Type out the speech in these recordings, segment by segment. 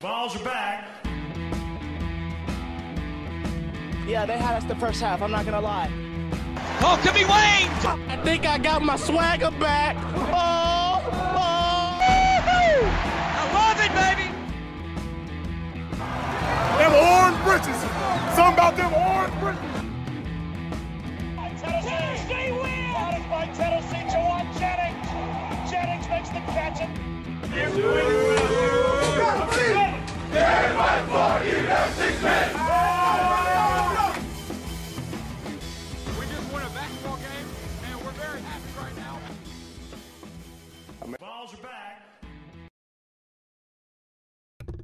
Balls are back. Yeah, they had us the first half. I'm not gonna lie. Oh, could be Wayne! I think I got my swagger back. Oh, oh. I love it, baby! Them orange britches. Something about them orange britches. Tennessee win! Out of by Tennessee, Jauan Jennings. Jennings makes the catch.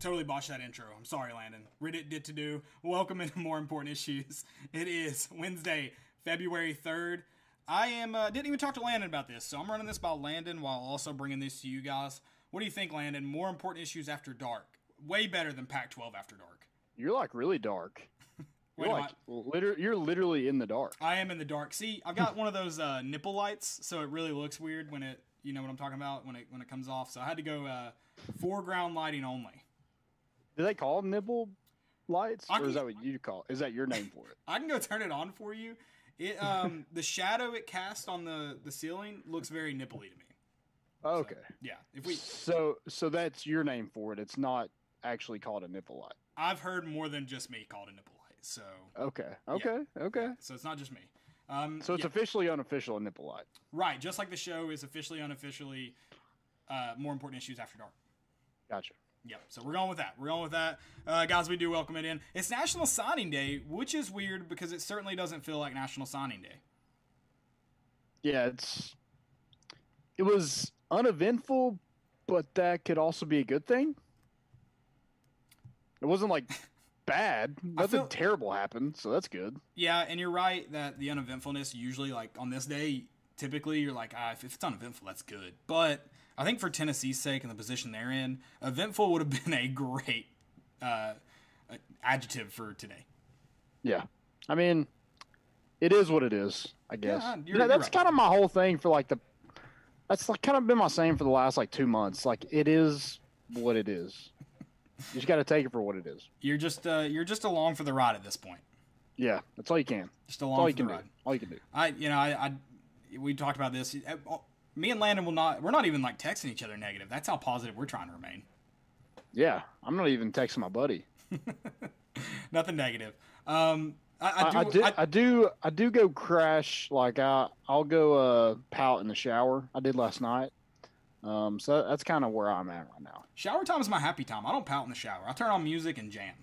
Totally botched that intro. I'm sorry, Landon. Reddit did to do. Welcome into more important issues. It is Wednesday, February 3rd. I am uh, didn't even talk to Landon about this, so I'm running this by Landon while also bringing this to you guys. What do you think, Landon? More important issues after dark. Way better than Pac-12 after dark. You're like really dark. Wait, You're like liter- you're literally in the dark. I am in the dark. See, I've got one of those uh, nipple lights, so it really looks weird when it, you know what I'm talking about, when it when it comes off. So I had to go uh, foreground lighting only. Do they call them nipple lights, I or is that what you call? Is that your name for it? I can go turn it on for you. It um the shadow it casts on the the ceiling looks very nipply to me. Okay. Yeah, if we So so that's your name for it. It's not actually called a nipple light. I've heard more than just me called a nipple light, so Okay. Okay. Okay. so it's not just me. Um, So it's yeah, officially unofficial a nipple light. right, just like the show is officially unofficially uh, more important issues after dark. Gotcha. Yep. So we're going with that. We're going with that, uh, guys. We do welcome it in. It's National Signing Day, which is weird because it certainly doesn't feel like National Signing Day. Yeah, it's it was uneventful, but that could also be a good thing. It wasn't like bad. Nothing feel- terrible happened, so that's good. Yeah, and you're right that the uneventfulness usually, like on this day, typically you're like, ah, if, it's uneventful, that's good. But I think for Tennessee's sake and the position they're in, eventful would have been a great uh, adjective for today. Yeah. I mean, it is what it is, I guess. Yeah, you're that's right. kind of my whole thing for like the that's like kind of been my saying for the last like 2 months. Like it is what it is. You just got to take it for what it is. You're just uh, you're just along for the ride at this point. Yeah, that's all you can. Just all along you for can the do. ride. All you can do. I, you know, I, I, we talked about this. Uh, Me and Landon will not. We're not even like texting each other negative. That's how positive we're trying to remain. Yeah, I'm not even texting my buddy. Nothing negative. Um, I, I do. I, do, I- I do I do go crash like I I'll go uh pout in the shower. I did last night. Um, so that's kind of where I'm at right now. shower time is my happy time. I don't pout in the shower. I turn on music and jam.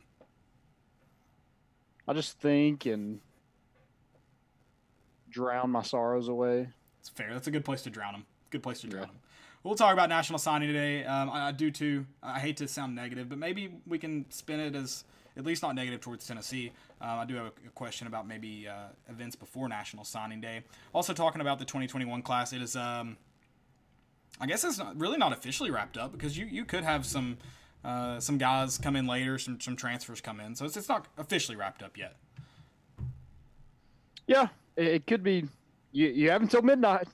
I just think and drown my sorrows away. It's fair. That's a good place to drown them. Good place to drown them. We'll talk about National Signing today. Um, I, I do too. I hate to sound negative, but maybe we can spin it as at least not negative towards Tennessee. Uh, I do have a, a question about maybe uh, events before National Signing Day. Also talking about the 2021 class. It is, um, I guess it's not, really not officially wrapped up because you, you could have some uh, some guys come in later, some some transfers come in, so it's, it's not officially wrapped up yet. Yeah, it, could be. You you have until midnight.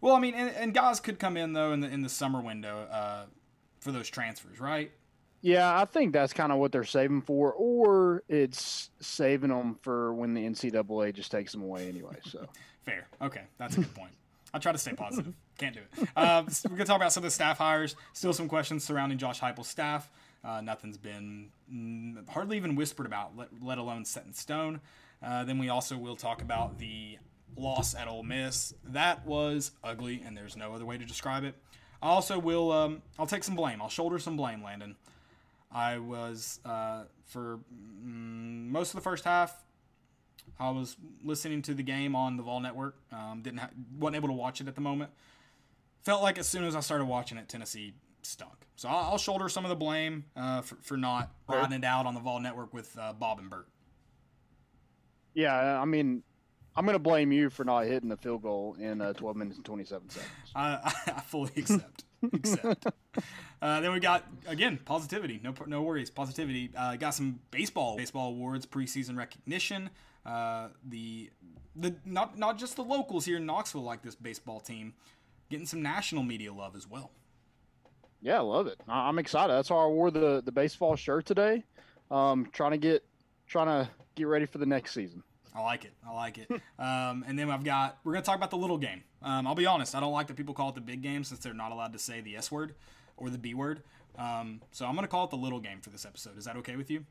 Well, I mean, and, and guys could come in though in the in the summer window uh, for those transfers, right? Yeah, I think that's kind of what they're saving for, or it's saving them for when the NCAA just takes them away anyway. So Fair. Okay, that's a good point. I try to stay positive. Can't do it. So we're gonna talk about some of the staff hires. Still some questions surrounding Josh Heupel's staff. Uh, nothing's been mm, hardly even whispered about, let, let alone set in stone. Uh, then we also will talk about the loss at Ole Miss. That was ugly, and there's no other way to describe it. I also will. Um, I'll take some blame. I'll shoulder some blame, Landon. I was uh, for mm, most of the first half. I was listening to the game on the Vol Network. Um, didn't ha- wasn't able to watch it at the moment. Felt like as soon as I started watching it, Tennessee stunk. So I'll, I'll shoulder some of the blame uh, for, for not riding it out on the Vol Network with uh, Bob and Bert. yeah, I mean, I'm gonna blame you for not hitting the field goal in uh, 12 minutes and 27 seconds. I, I fully accept. accept. Uh, then we got again positivity. No no worries. Positivity. Uh, got some baseball baseball awards preseason recognition. Uh, the the not not just the locals here in Knoxville like this baseball team, getting some national media love as well. Yeah, I love it. I'm excited. That's why I wore the the baseball shirt today. Um, trying to get trying to get ready for the next season. I like it. I like it. um, and then I've got we're gonna talk about the little game. Um, I'll be honest. I don't like that people call it the big game since they're not allowed to say the S word or the B word. Um, so I'm gonna call it the little game for this episode. Is that okay with you?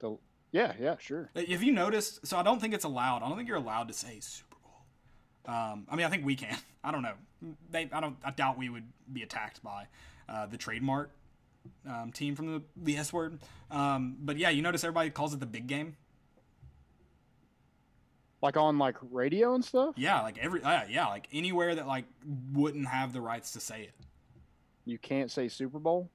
The, yeah, yeah, sure. Uh, Have you noticed? So I don't think it's allowed. I don't think you're allowed to say. Um, I mean, I think we can. I don't know. They, I don't. I doubt we would be attacked by uh, the trademark um, team from the the S word. Um, but yeah, you notice everybody calls it the big game. Like on like radio and stuff. Yeah, like every uh, yeah, like anywhere that like wouldn't have the rights to say it. You can't say Super Bowl.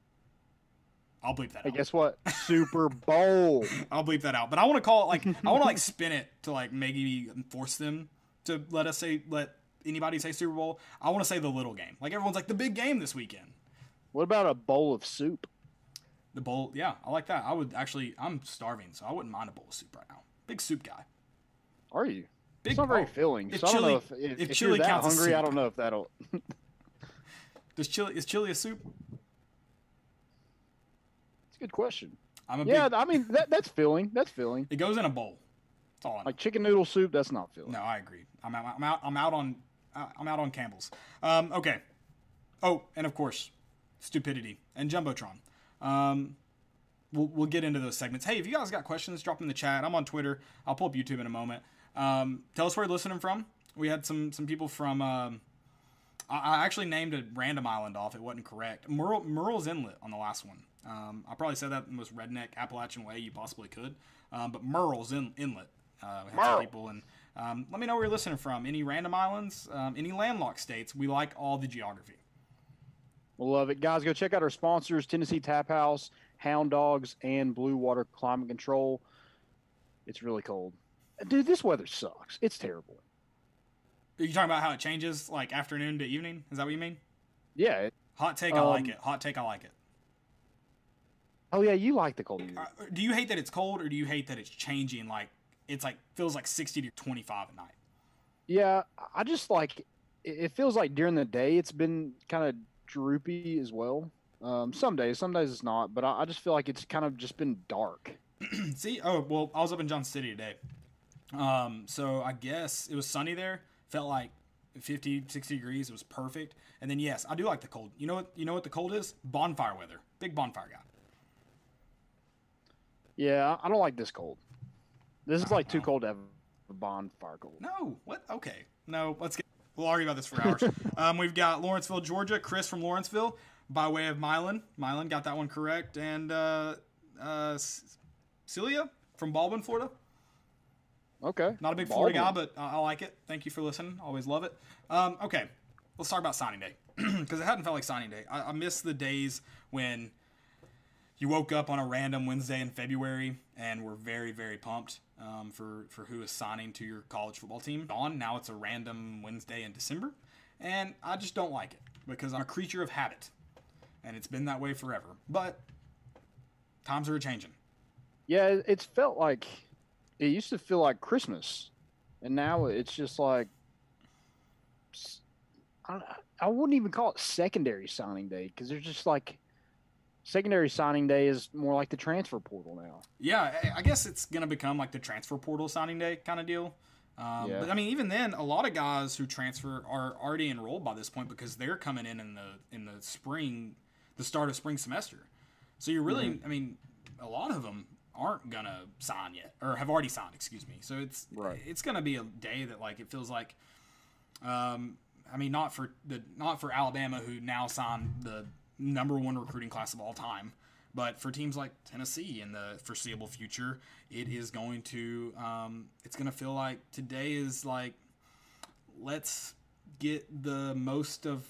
I'll bleep that Hey, out. guess what? Super Bowl. I'll bleep that out. But I want to call it like I want to like spin it to like maybe force them to let us say let anybody say Super Bowl. I want to say the little game. Like everyone's like the big game this weekend. What about a bowl of soup? The bowl, yeah, I like that. I would actually, I'm starving, so I wouldn't mind a bowl of soup right now. Big soup guy. Are you? Big, It's not very oh, filling. if So I don't chili- know if, if, if if chili you're that hungry, I don't know if that'll. Does chili is chili a soup? It's a good question. I'm a Yeah, big. I mean that that's filling. That's filling. It goes in a bowl. That's all I know. Like chicken noodle soup, that's not filling. No, I agree. I'm out. I'm out. I'm out on. uh, I'm out on Campbell's. Um, okay. Oh, and of course, stupidity and jumbotron. Um, we'll we'll get into those segments. Hey, if you guys got questions, drop them in the chat. I'm on Twitter. I'll pull up YouTube in a moment. Um, tell us where you're listening from. We had some some people from. Um, I, I actually named a random island off. It wasn't correct. Merle, Murrells Inlet on the last one. Um, I probably said that the most redneck Appalachian way you possibly could. Um, but Merle's in, Inlet. Uh, we had people and um, let me know where you're listening from. Any random islands, um, any landlocked states. We like all the geography. We'll love it. Guys, go check out our sponsors Tennessee Tap House, Hound Dogs, and Blue Water Climate Control. It's really cold. Dude, this weather sucks. It's terrible. Are you talking about how it changes like afternoon to evening? Is that what you mean? Yeah. it- Hot take, I like Um, it. Hot take, I like it. Oh, yeah, you like the cold. Uh, do you hate that it's cold, or do you hate that it's changing? Like it's like feels like 60 to 25 at night. Yeah, I just like it- feels like during the day it's been kind of droopy as well. Um, some days, some days it's not, but I, I just feel like it's kind of just been dark. See, oh well, I was up in Johnson City today. Um, so I guess it was sunny there. Felt like 50, 60 degrees. It was perfect. And then yes, I do like the cold. You know what? You know what the cold is? Bonfire weather. Big bonfire guy. Yeah, I don't like this cold. This is like too cold to have a bonfire cold. No, what? Okay, no. Let's get. We'll argue about this for hours. um, we've got Lawrenceville, Georgia. Chris from Lawrenceville, by way of Milan. Milan got that one correct, and uh, uh, Celia from Baldwin, Florida. Okay. Not a big Florida guy, but I I like it. Thank you for listening. Always love it. Um, okay, let's talk about signing day because it hadn't felt like signing day. I, I miss the days when you woke up on a random Wednesday in February and we're very, very pumped um, for for who is signing to your college football team. On now, it's a random Wednesday in December, and I just don't like it because I'm a creature of habit, and it's been that way forever. But times are changing. Yeah, it's felt like it used to feel like Christmas, and now it's just like I, I wouldn't even call it secondary signing day because there's just like secondary signing day is more like the transfer portal now. Yeah, I- guess it's gonna become like the transfer portal signing day kind of deal. Um, Yeah. But I mean, even then, a lot of guys who transfer are already enrolled by this point because they're coming in in the in the spring, the start of spring semester. So you're really, Mm-hmm. I mean, a lot of them aren't gonna sign yet or have already signed. Excuse me. So it's Right. it's gonna be a day that like it feels like. Um, I mean, not for the not for Alabama who now signed the number one recruiting class of all time, but for teams like Tennessee in the foreseeable future, it is going to um, it's going to feel like today is like let's get the most of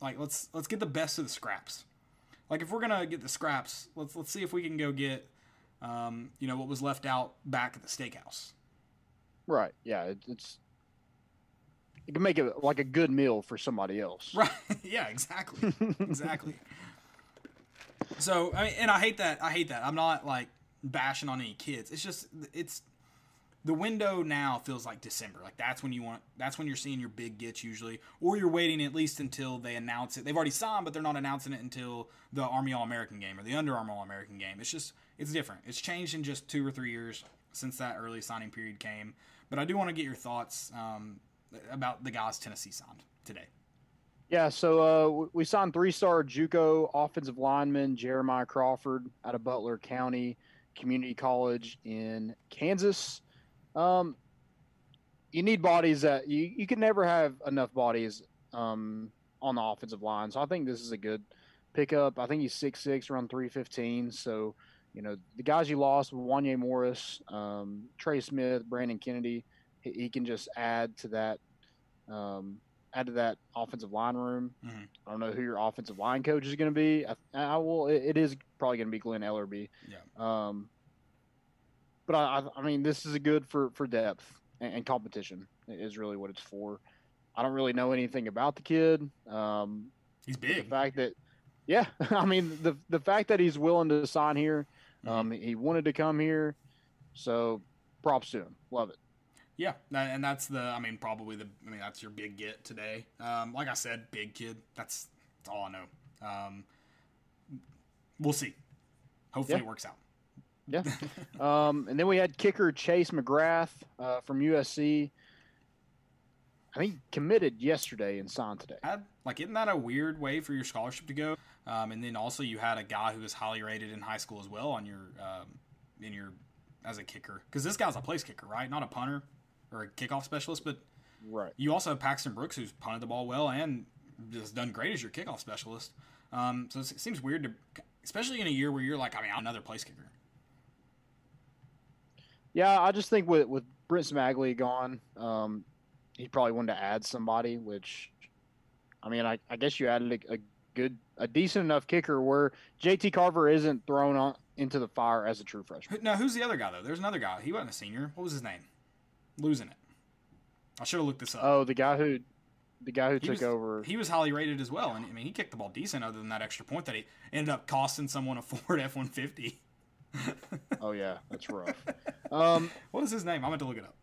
like let's let's get the best of the scraps. Like if we're gonna get the scraps, let's let's see if we can go get um, you know what was left out back at the steakhouse. Right. Yeah. It, it's it can make it like a good meal for somebody else. Right. yeah, exactly. exactly. So, I mean, and I hate that. I hate that. I'm not like bashing on any kids. It's just it's the window now feels like December. Like that's when you want that's when you're seeing your big gets usually, or you're waiting at least until they announce it. They've already signed, but they're not announcing it until the Army All American game or the Under Armour All American game. It's just it's different. It's changed in just two or three years since that early signing period came. But I do want to get your thoughts um, about the guys Tennessee signed today. Yeah, so uh, we signed three-star JUCO offensive lineman Jeremiah Crawford out of Butler County Community College in Kansas. Um, you need bodies that you, you can never have enough bodies um, on the offensive line. So I think this is a good pickup. I think he's six six, around three fifteen. So you know the guys you lost, Wanya Morris, um, Trey Smith, Brandon Kennedy, he, he, can just add to that. Um, add to that offensive line room. Mm-hmm. I don't know who your offensive line coach is going to be. I, I will. It, it is probably going to be Glen Elarbee. Yeah. Um, but I, I mean, this is a good for for depth and, and, competition is really what it's for. I don't really know anything about the kid. Um, he's big. The fact that, yeah, I mean the the fact that he's willing to sign here, mm-hmm. um, he wanted to come here, so props to him. Love it. Yeah, and that's the. I mean, probably the. I mean, that's your big get today. Um, like I said, big kid. That's that's all I know. Um, we'll see. Hopefully, yeah. it works out. Yeah. um, and then we had kicker Chase McGrath uh, from USC. I think committed yesterday and signed today. Had, like, isn't that a weird way for your scholarship to go? Um, and then also you had a guy who was highly rated in high school as well on your um, in your as a kicker because this guy's a place kicker, right? Not a punter or a kickoff specialist, but right. You also have Paxton Brooks who's punted the ball well and just done great as your kickoff specialist. Um, so it seems weird to, especially in a year where you're like, I mean, I'm another place kicker. Yeah, I just think with with Brent Cimaglia gone, um, he probably wanted to add somebody. Which, I mean, I, I guess you added a, a, good, a decent enough kicker where JT Carver isn't thrown on into the fire as a true freshman. Now, who's the other guy though? There's another guy. He wasn't a senior. What was his name? Losing it. I should have looked this up. Oh, the guy who, the guy who he took was, over. He was highly rated as well, and I mean, he kicked the ball decent. Other than that extra point that he ended up costing someone a Ford F one fifty. oh yeah, that's rough. Um, what is his name? I'm going to look it up.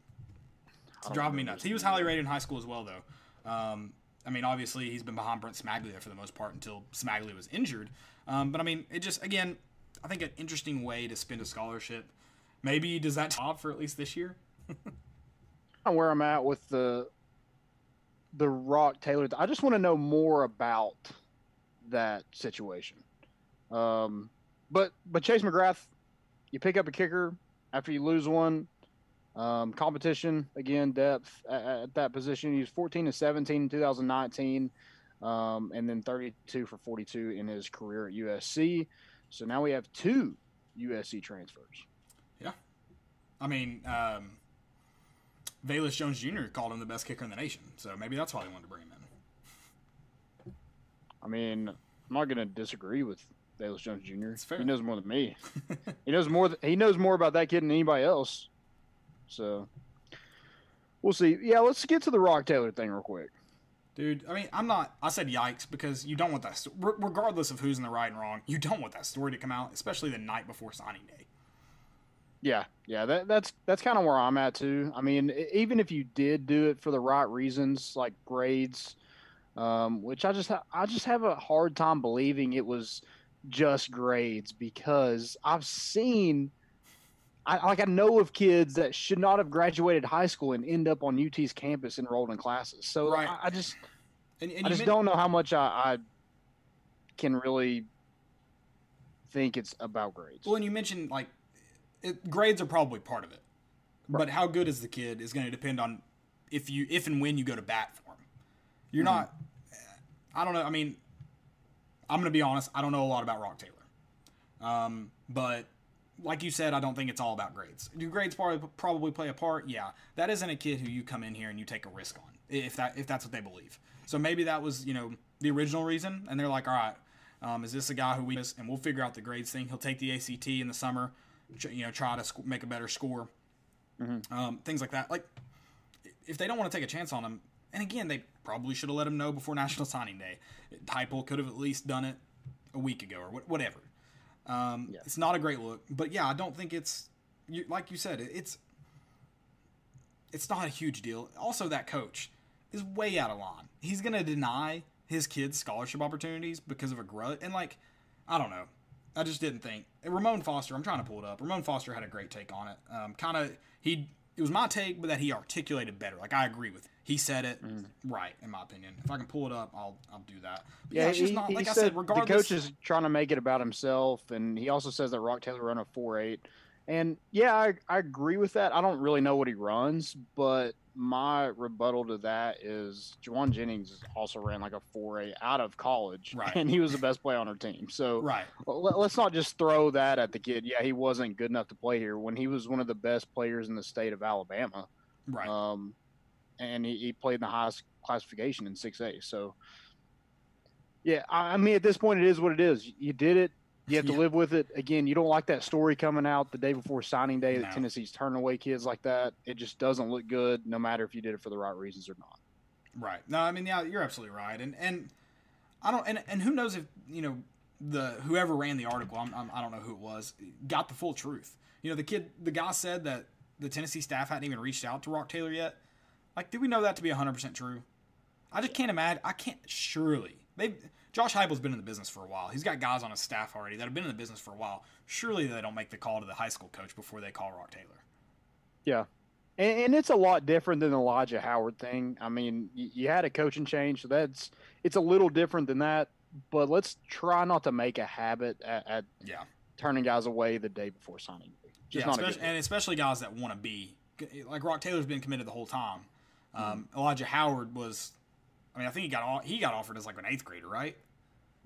It's driving me nuts. He was highly rated in high school as well, though. Um, I mean, obviously he's been behind Brent Cimaglia for the most part until Cimaglia was injured. Um, but I mean, it just again, I think an interesting way to spend a scholarship. Maybe does that top for at least this year? where I'm at with the the Rock Taylor. I just want to know more about that situation. Um, but but Chase McGrath, you pick up a kicker after you lose one. Um, competition again, depth at, at, that position. He was 14 to 17 in 2019, um, and then 32 for 42 in his career at USC. So now we have two USC transfers. Yeah, I mean, um, Velus Jones Jr. called him the best kicker in the nation, so maybe that's why they wanted to bring him in. I mean, I'm not going to disagree with Velus Jones Jr. He knows more than me. he knows more. Th- he knows more about that kid than anybody else. So we'll see. Yeah, let's get to the Rock Taylor thing real quick. Dude, I mean, I'm not. I said yikes because you don't want that. St- regardless of who's in the right and wrong, you don't want that story to come out, especially the night before signing day. Yeah, yeah, that, that's that's kind of where I'm at too. I mean, even if you did do it for the right reasons, like grades, um, which I just ha- I just have a hard time believing it was just grades because I've seen I like I know of kids that should not have graduated high school and end up on UT's campus enrolled in classes. So right. I, I, just and, and I just meant, don't know how much I, I, can really think it's about grades. Well, and you mentioned like it, grades are probably part of it, right. but how good is the kid is going to depend on if you if and when you go to bat for him. You're mm-hmm. not. I don't know. I mean, I'm going to be honest. I don't know a lot about Rock Taylor. Um, but like you said, I don't think it's all about grades. Do grades probably probably play a part? Yeah, that isn't a kid who you come in here and you take a risk on if that if that's what they believe. So maybe that was you know the original reason, and they're like, all right, um, is this a guy who we and we'll figure out the grades thing. He'll take the ACT in the summer, you know, try to sc- make a better score, mm-hmm. um, things like that. Like if they don't want to take a chance on him, and again, they probably should have let him know before National Signing Day. Heupel could have at least done it a week ago or whatever. Um, yeah. It's not a great look, but yeah, I don't think it's you, like you said. It's it's not a huge deal. Also, that coach is way out of line. He's gonna deny his kids scholarship opportunities because of a grudge, and like, I don't know. I just didn't think Ramon Foster. I'm trying to pull it up. Ramon Foster had a great take on it. Um, kind of he. It was my take, but that he articulated better. Like I agree with. He said it right, in my opinion. If I can pull it up, I'll I'll do that. But Yeah, it's just he, not like I said said. the coach is trying to make it about himself, and he also says that Rock Taylor run a four eight. And yeah, I, I agree with that. I don't really know what he runs, but my rebuttal to that is Jauan Jennings also ran like a 4A out of college, Right. and he was the best player on our team. So right. let, let's not just throw that at the kid. Yeah, he wasn't good enough to play here when he was one of the best players in the state of Alabama. Right. Um, and he, he played in the highest classification in 6A. So, yeah, I, I mean, at this point, it is what it is. You did it. You have to Yeah. live with it. Again, you don't like that story coming out the day before signing day No. that Tennessee's turning away kids like that. It just doesn't look good, no matter if you did it for the right reasons or not. Right. No, I mean, yeah, you're absolutely right. And and I don't and and who knows if you know the whoever ran the article, I'm, I'm, I don't know who it was, got the full truth. You know, the kid, the guy said that the Tennessee staff hadn't even reached out to Rock Taylor yet. Like, do we know that to be 100 percent true? I just can't imagine. I can't. Surely they. Josh Heupel's been in the business for a while. He's got guys on his staff already that have been in the business for a while. Surely they don't make the call to the high school coach before they call Rock Taylor. Yeah. And, and it's a lot different than the Elijah Howard thing. I mean, you, you had a coaching change, so that's it's a little different than that. But let's try not to make a habit at, at Yeah. turning guys away the day before signing. Just yeah, not especially, and especially guys that want to be like Rock Taylor's been committed the whole time. Um, Elijah Howard was, I mean, I think he got he got offered as like an eighth grader, right?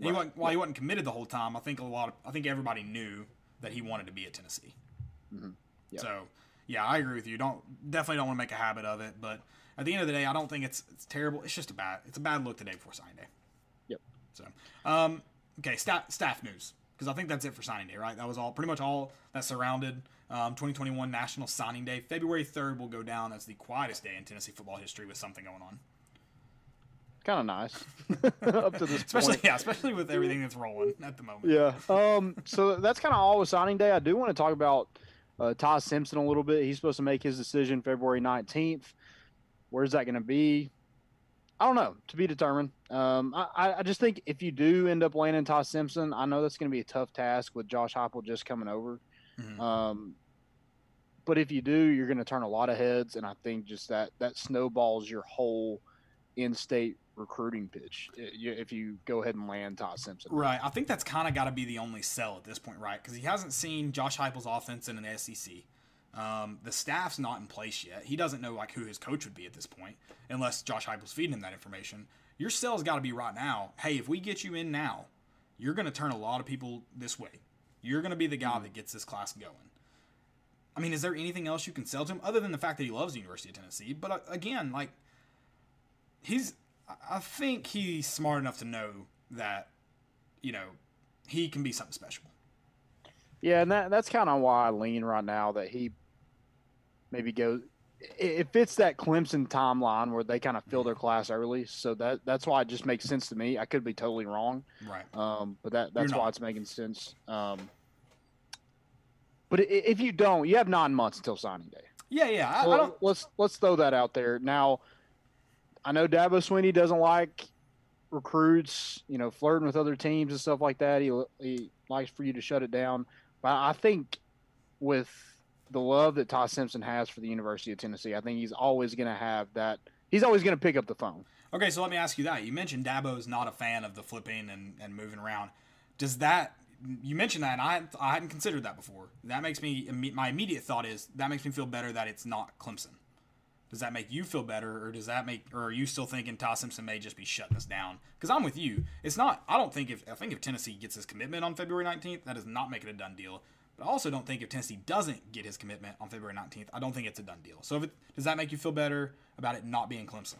And He wasn't, while he wasn't committed the whole time, I think a lot of I think everybody knew that he wanted to be at Tennessee. Mhm. Yeah. So yeah, I agree with you. Don't definitely don't want to make a habit of it, but at the end of the day, I don't think it's it's terrible. It's just a bad it's a bad look the day before signing day. Yep. So, um, okay, staff staff news because I think that's it for signing day, right? That was all pretty much all that surrounded um, 2021 National Signing Day. February 3rd will go down as the quietest day in Tennessee football history with something going on. Kind of nice up to this Especially point. yeah, especially with everything that's rolling at the moment. Yeah. Um. So that's kind of all with signing day. I do want to talk about uh, Ty Simpson a little bit. He's supposed to make his decision February nineteenth. Where's that going to be? I don't know. To be determined. Um. I- I, I just think if you do end up landing Ty Simpson, I know that's going to be a tough task with Josh Heupel just coming over. Mhm. Um. But if you do, you're going to turn a lot of heads, and I think just that that snowballs your whole in-state recruiting pitch if you go ahead and land Todd Simpson. Right. I think that's kind of got to be the only sell at this point, right? Because he hasn't seen Josh Heupel's offense in an SEC. Um, the staff's not in place yet. He doesn't know like who his coach would be at this point, unless Josh Heupel's feeding him that information. Your sell's got to be right now. Hey, if we get you in now, you're going to turn a lot of people this way. You're going to be the guy that gets this class going. I mean, is there anything else you can sell to him other than the fact that he loves the University of Tennessee? But uh, again, like he's, I- I think he's smart enough to know that, you know, he can be something special. Yeah, and that that's kind of why I lean right now that he maybe goes. It, it fits that Clemson timeline where they kind of fill their class early, so that that's why it just makes sense to me. I could be totally wrong, Right. um, but that that's why it's making sense. Um, but if you don't, you have nine months until signing day. Yeah, yeah. I, I Well, don't. let's let's throw that out there now. I know Dabo Swinney doesn't like recruits, you know, flirting with other teams and stuff like that. He he likes for you to shut it down. But I think with the love that Ty Simpson has for the University of Tennessee, I think he's always going to have that. He's always going to pick up the phone. Okay, so let me ask you that. You mentioned Dabo's not a fan of the flipping and, and moving around. Does that you mentioned that, and I I hadn't considered that before. That makes me my immediate thought is that makes me feel better that it's not Clemson. Does that make you feel better, or does that make, or are you still thinking Ty Simpson may just be shutting us down? Because I'm with you. It's not. I don't think if I think if Tennessee gets his commitment on February 19th, that does not make it a done deal. But I also don't think if Tennessee doesn't get his commitment on February 19th, I don't think it's a done deal. So if it, does that make you feel better about it not being Clemson?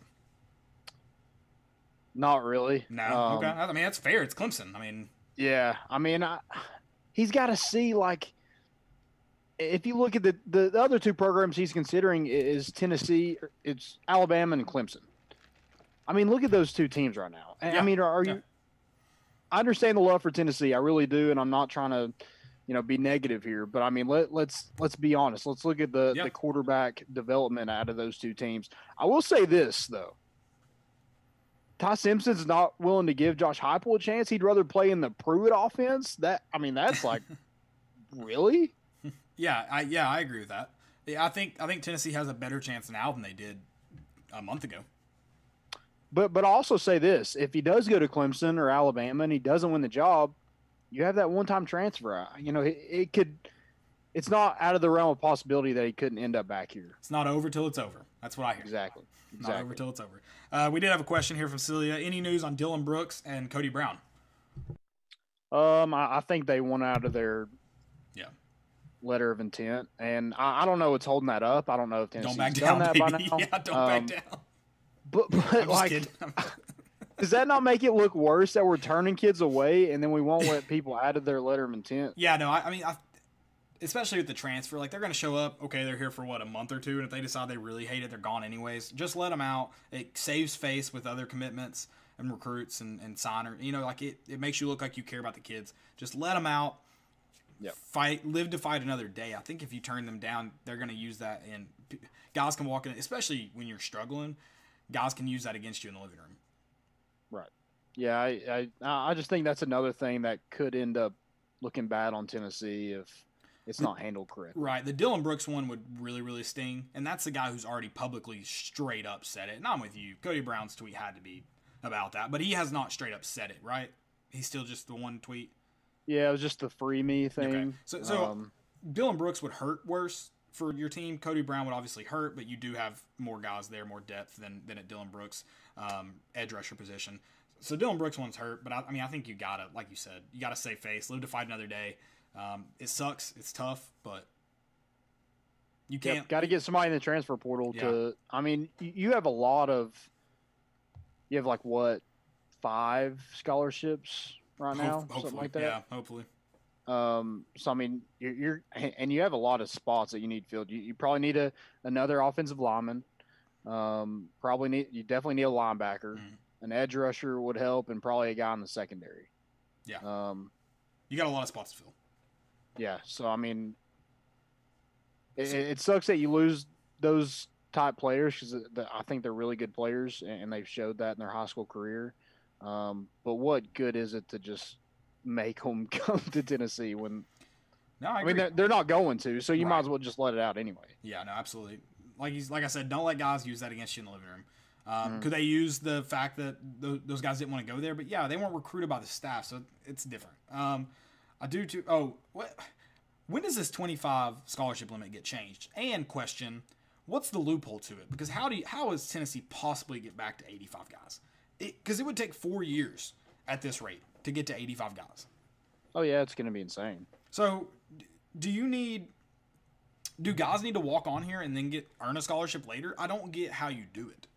Not really. No. Um, okay. I mean, that's fair. It's Clemson. I mean, Yeah, I mean, I, he's got to see like if you look at the, the the other two programs he's considering is Tennessee, it's Alabama and Clemson. I mean, look at those two teams right now. And, Yeah, I mean, are, are yeah. you? I understand the love for Tennessee, I really do, and I'm not trying to you know, be negative here, but I mean, let let's let's be honest. Let's look at the Yeah. the quarterback development out of those two teams. I will say this though. Ty Simpson's not willing to give Josh Heupel a chance. He'd rather play in the Pruitt offense. That I mean, that's like, really? Yeah, I yeah I agree with that. Yeah, I think I think Tennessee has a better chance now than they did a month ago. But but I'll also say this: if he does go to Clemson or Alabama and he doesn't win the job, you have that one-time transfer. You know, it, it could. It's not out of the realm of possibility that he couldn't end up back here. It's not over till it's over. That's what I hear. Exactly. Not over till it's over. Uh, we did have a question here from Celia. Any news on Dylan Brooks and Cody Brown? Um, I, I think they went out of their Yeah. Letter of intent, and I, I don't know what's holding that up. I don't know if Tennessee's Don't back done down, that baby. by now. Yeah, don't Um, back down. But, but like, does that not make it look worse that we're turning kids away and then we won't let people out of their letter of intent? Yeah, no, I, I mean, I, especially with the transfer, like they're going to show up. Okay, they're here for what a month or two, and if they decide they really hate it, they're gone anyways. Just let them out. It saves face with other commitments and recruits and and signer. You know, like it, it makes you look like you care about the kids. Just let them out. Yep. Fight, live to fight another day. I think if you turn them down, they're going to use that, and guys can walk in, especially when you're struggling. Guys can use that against you in the living room. Right. Yeah, I, I I just think that's another thing that could end up looking bad on Tennessee if it's not handled correctly. Right. The Dylan Brooks one would really, really sting. And that's the guy who's already publicly straight up said it. And I'm with you. Cody Brown's tweet had to be about that. But he has not straight up said it, right? He's still just the one tweet. Yeah, it was just the free me thing. So- so- um, Dylan Brooks would hurt worse for your team. Cody Brown would obviously hurt, but you do have more guys there, more depth than, than at Dylan Brooks, um, edge rusher position. So Dylan Brooks one's hurt, but I, I mean, I think you gotta, like you said, you gotta save face, live to fight another day. Um, it sucks, it's tough, but you can't. Yep, got to get somebody in the transfer portal Yeah. to. I mean, you have a lot of. You have like what, five scholarships right now, hopefully, something like that. yeah, hopefully. Um, so I mean, you're, you're and you have a lot of spots that you need filled. You, you probably need a another offensive lineman. Um, probably need you definitely need a linebacker. Mhm. An edge rusher would help, and probably a guy in the secondary. Yeah. Um, You got a lot of spots to fill. yeah. So I mean, it, it sucks that you lose those type players because I think they're really good players and and they've showed that in their high school career. Um, but what good is it to just make them come to Tennessee when No, I, I, mean they're, they're not going to? So you might as well just let it out anyway. yeah, no, absolutely. Like he's like I said, don't let guys use that against you in the living room. Um, Mhm. Could they use the fact that th- those guys didn't want to go there? But yeah, they weren't recruited by the staff, so it's different. Um, I do too. Oh, what? When does this twenty-five scholarship limit get changed? And question, what's the loophole to it? Because how do you, how does Tennessee possibly get back to eighty-five guys? Because it, would take four years at this rate to get to eighty-five guys. Oh yeah, it's going to be insane. So, do you need? Do guys need to walk on here and then get earn a scholarship later? I don't get how you do it.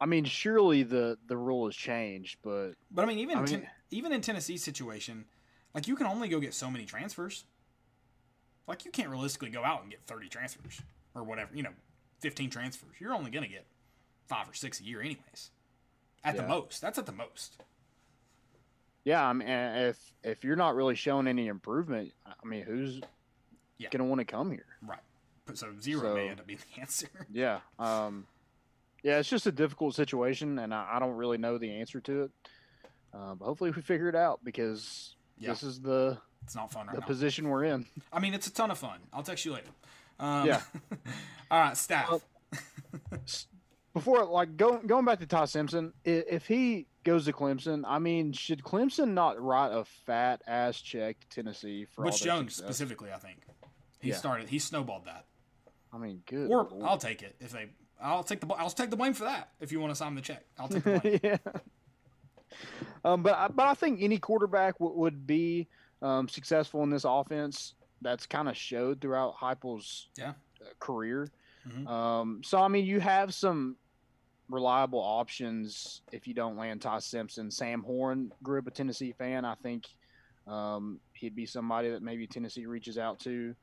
I mean, surely the the rule has changed, but But I mean, even I ten- even in Tennessee's situation, like you can only go get so many transfers. Like you can't realistically go out and get thirty transfers or whatever. You know, fifteen transfers. You're only gonna get five or six a year, anyways. At the most, that's at the most. yeah, I mean, if if you're not really showing any improvement, I mean, who's Yeah. going to want to come here? Right. So zero may So- end up being the answer. Yeah. Um, yeah, it's just a difficult situation, and I, I don't really know the answer to it. Uh, but hopefully, we figure it out because Yeah. this is the It's not fun right the now. position we're in. I mean, it's a ton of fun. I'll text you later. Um, Yeah. all right, staff. Well, Before, like going going back to Ty Simpson, if he goes to Clemson, I mean, should Clemson not write a fat ass check to Tennessee for Butch Jones success? specifically, I think. He Yeah. started. He snowballed that. I mean, good. Or lord. I'll take it if they. I'll take the. I'll take the blame for that if you want to sign the check. I'll take the blame. yeah. Um, but I- but I think any quarterback w- would be um, successful in this offense. That's kind of showed throughout Heupel's Yeah. uh, career. Mhm. Um, so I mean, you have some reliable options if you don't land Ty Simpson. Sam Horn grew up a Tennessee fan. I think um, he'd be somebody that maybe Tennessee reaches out to.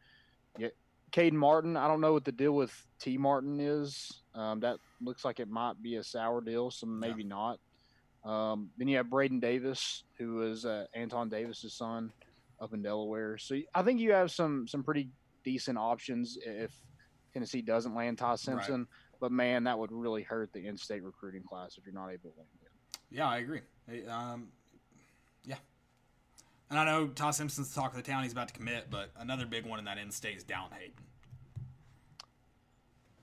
Yeah, Kaden Martin. I don't know what the deal with Tee Martin is. Um, that looks like it might be a sour deal, so maybe not. Um, then you have Braden Davis, who is uh, Anton Davis's son up in Delaware. So I think you have some some pretty decent options if Tennessee doesn't land Ty Simpson. But man, that would really hurt the in-state recruiting class if you're not able to land him. Yeah, I agree. Um, yeah. And I know Ty Simpson's the talk of the town. He's about to commit, but another big one in that in-state is Down Hayden.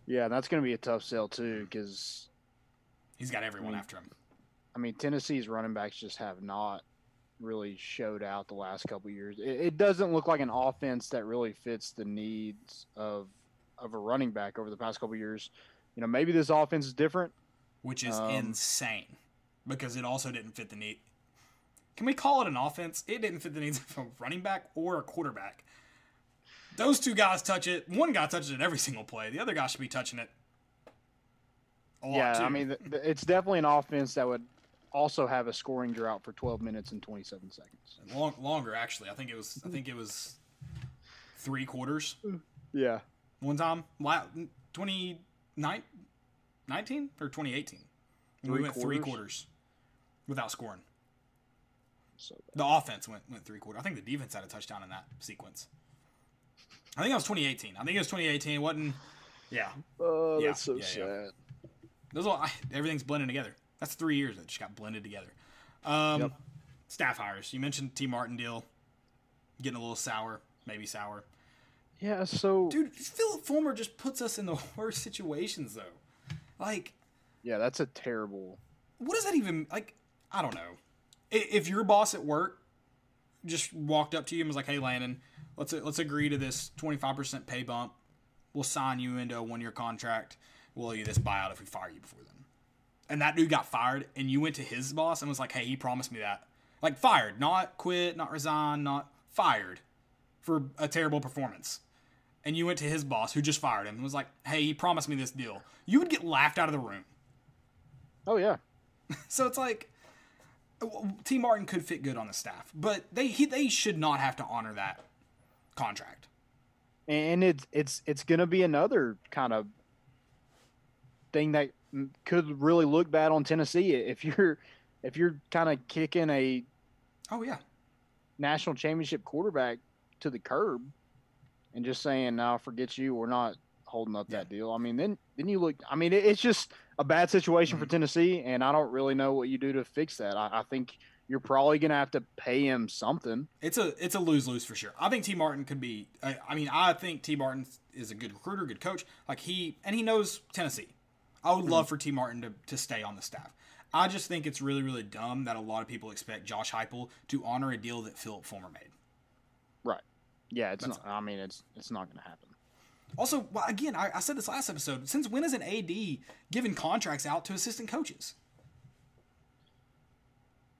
Yeah, that's going to be a tough sell too because He's got everyone Mm. after him. I mean Tennessee's running backs just have not really showed out the last couple years. It, it doesn't look like an offense that really fits the needs of of a running back over the past couple years. You know, maybe this offense is different. which is Um, insane because it also didn't fit the need. Can we call it an offense? It didn't fit the needs of a running back or a quarterback. Those two guys touch it. One guy touches it every single play. The other guy should be touching it a lot yeah, too. I mean, it's definitely an offense that would also have a scoring drought for 12 minutes and 27 seconds. Long, longer actually. I think it was. I think it was three quarters Yeah. One time. La- 29 19 or 2018. We went three quarters? quarters without scoring. So The offense went went three quarters. I think the defense had a touchdown in that sequence. I think that was 2018. I think it was 2018. It wasn't. Yeah, Oh, Yeah, that's so yeah, yeah. sad. those all I, everything's blending together. That's three years that just got blended together. Um, Yep. Staff hires. You mentioned Tee Martin deal, getting a little sour, maybe sour. Yeah, so Dude, Phillip Fulmer just puts us in the worst situations though. Like, yeah, that's a terrible. what does that even like? I don't know. If your boss at work just walked up to you and was like, "Hey, Landon, let's let's agree to this twenty five percent pay bump. We'll sign you into a one year contract. We'll owe you this buyout if we fire you before then." And that dude got fired, and you went to his boss and was like, "Hey, he promised me that." Like fired, not quit, not resign, not fired for a terrible performance. And you went to his boss, who just fired him, and was like, "Hey, he promised me this deal." You would get laughed out of the room. Oh yeah, So it's like Tee Martin could fit good on the staff, but they he, they should not have to honor that contract. and it's it's it's gonna be another kind of thing that could really look bad on Tennessee if you're if you're kind of kicking a Oh yeah, national championship quarterback to the curb and just saying, "No, forget you. We're not holding up that deal." I mean, then then you look. I mean, it, it's just a bad situation Mm-hmm. for Tennessee, and I don't really know what you do to fix that. I, I think you're probably gonna have to pay him something. it's a it's a lose lose for sure. I think Tee Martin could be. I, I mean, I think Tee Martin is a good recruiter, good coach. Like he and he knows Tennessee. I would love for Tee Martin to, to stay on the staff. I just think it's really really dumb that a lot of people expect Josh Heupel to honor a deal that Phillip Fulmer made. Yeah, it's That's- not. I mean, it's it's not gonna happen. Also, well, again, I, I said this last episode. Since when is an AD giving contracts out to assistant coaches?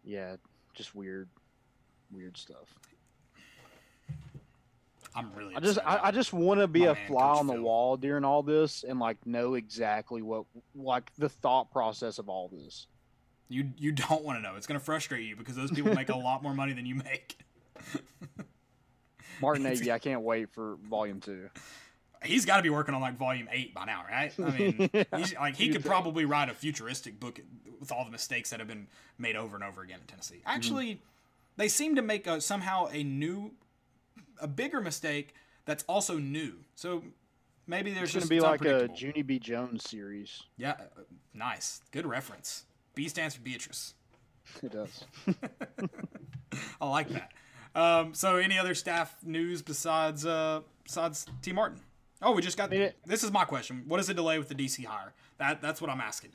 Yeah, just weird, weird stuff. I'm really. I just I, I just want to be a man, fly Coach on the Phil. wall during all this and like know exactly what like the thought process of all this. You you don't want to know. It's going to frustrate you because those people make a lot more money than you make. Martin Nagy, I can't wait for volume two. He's got to be working on like volume eight by now, right? I mean, Yeah. like he could probably write a futuristic book with all the mistakes that have been made over and over again in Tennessee. Mm-hmm. Actually, they seem to make a, somehow a new, a bigger mistake that's also new. So maybe there's It's just gonna be like a. Junie B. Jones series. yeah, uh, nice, good reference. B stands for Beatrice. It does. I like that. Um, so, any other staff news besides uh, besides Tee Martin? Oh, we just got. it- this is my question. What is the delay with the DC hire? That that's what I'm asking.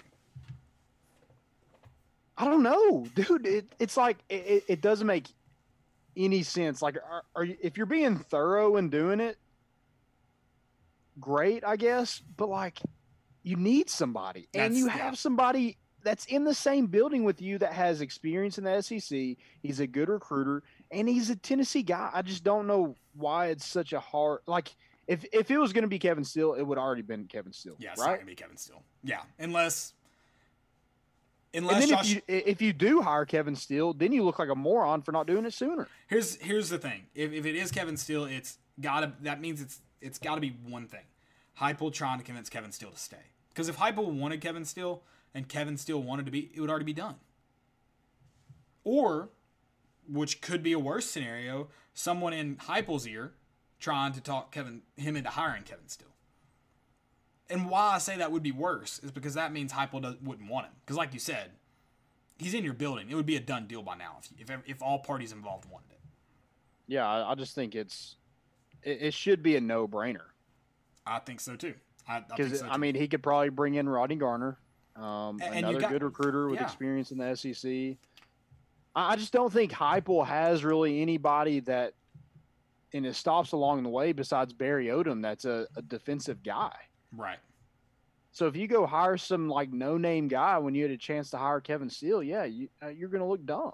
I don't know, dude. It, it's like it, it, doesn't make any sense. Like, are, are you, if you're being thorough and doing it, great, I guess. But like, you need somebody, and you yeah. have somebody that's in the same building with you that has experience in the SEC. He's a good recruiter, and he's a Tennessee guy. I just don't know why it's such a hard like. If, if it was going to be Kevin Steele, it would already been Kevin Steele, Yeah, it's not right? gonna be Kevin Steele. Yeah, unless And unless then Josh. if you if you do hire Kevin Steele, then you look like a moron for not doing it sooner. here's here's the thing. If, if it is Kevin Steele, it's gotta. That means it's it's gotta be one thing. Heupel trying to convince Kevin Steele to stay. Because if Heupel wanted Kevin Steele and Kevin Steele wanted to be, it would already be done. or which could be a worse scenario, someone in Heupel's ear trying to talk Kevin him into hiring Kevin Steele. And why I say that would be worse is because that means Heupel does, wouldn't want him. Because like you said, he's in your building. It would be a done deal by now if if, if all parties involved wanted it. Yeah, I, I just think it's it, it should be a no brainer I think so too. I, I because so I mean he could probably bring in Rodney Garner, um, And- and another got- good recruiter with yeah. experience in the SEC. I, just don't think Heupel has really anybody that in his stops along the way besides Barry Odom that's a, a defensive guy. right. So if you go hire some like no name guy when you had a chance to hire Kevin Steele, yeah, you, uh, you're going to look dumb.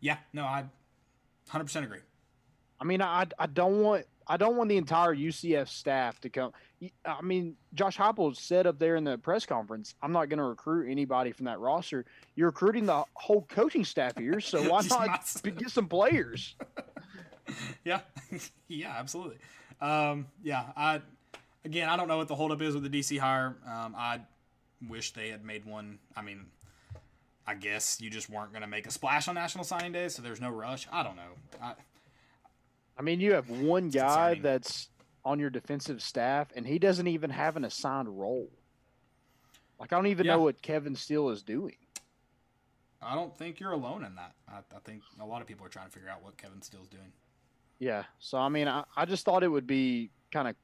Yeah. No, I 100% agree. I mean, I I don't want I don't want the entire UCF staff to come. I mean, Josh Heupel said up there in the press conference, "I'm not going to recruit anybody from that roster." You're recruiting the whole coaching staff here, so why not not- get some players? Yeah, yeah, absolutely. Um, yeah, I again, I don't know what the holdup is with the DC hire. Um, I wish they had made one. I mean, I guess you just weren't going to make a splash on National Signing Day, so there's no rush. I don't know. I, I mean, you have one guy that's on your defensive staff, and he doesn't even have an assigned role. Like, I don't even Yeah. know what Kevin Steele is doing. I don't think you're alone in that. I, I think a lot of people are trying to figure out what Kevin Steele's doing. Yeah. So I mean, I, I just thought it would be kind of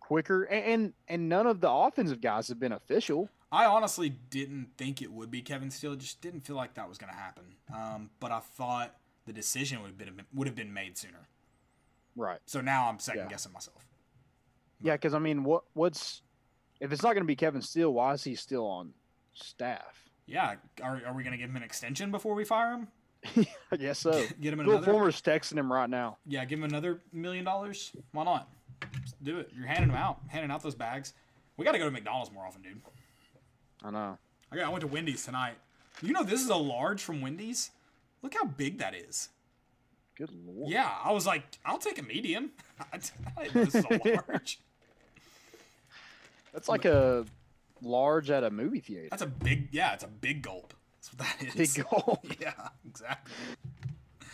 quicker, and, and and none of the offensive guys have been official. I honestly didn't think it would be Kevin Steele. Just didn't feel like that was going to happen. Um, but I thought the decision would have been, would have been made sooner. Right. So now I'm second Yeah. guessing myself. Yeah, because I mean, what what's if it's not going to be Kevin Steele? Why is he still on staff? Yeah, are, are we going to give him an extension before we fire him? I guess so. Get him Bill another? Fulmer's texting him right now. Yeah, give him another million dollars. Why not? Just do it. You're handing them out, handing out those bags. We got to go to McDonald's more often, dude. I know. I, got, I went to Wendy's tonight. You know this is a large from Wendy's. Look how big that is. Good lord. Yeah, I was like, I'll take a medium. I didn't know this is a large. That's like a large at a movie theater. That's a big. Yeah, it's a big gulp. That's what that is. Big gulp. Yeah, exactly.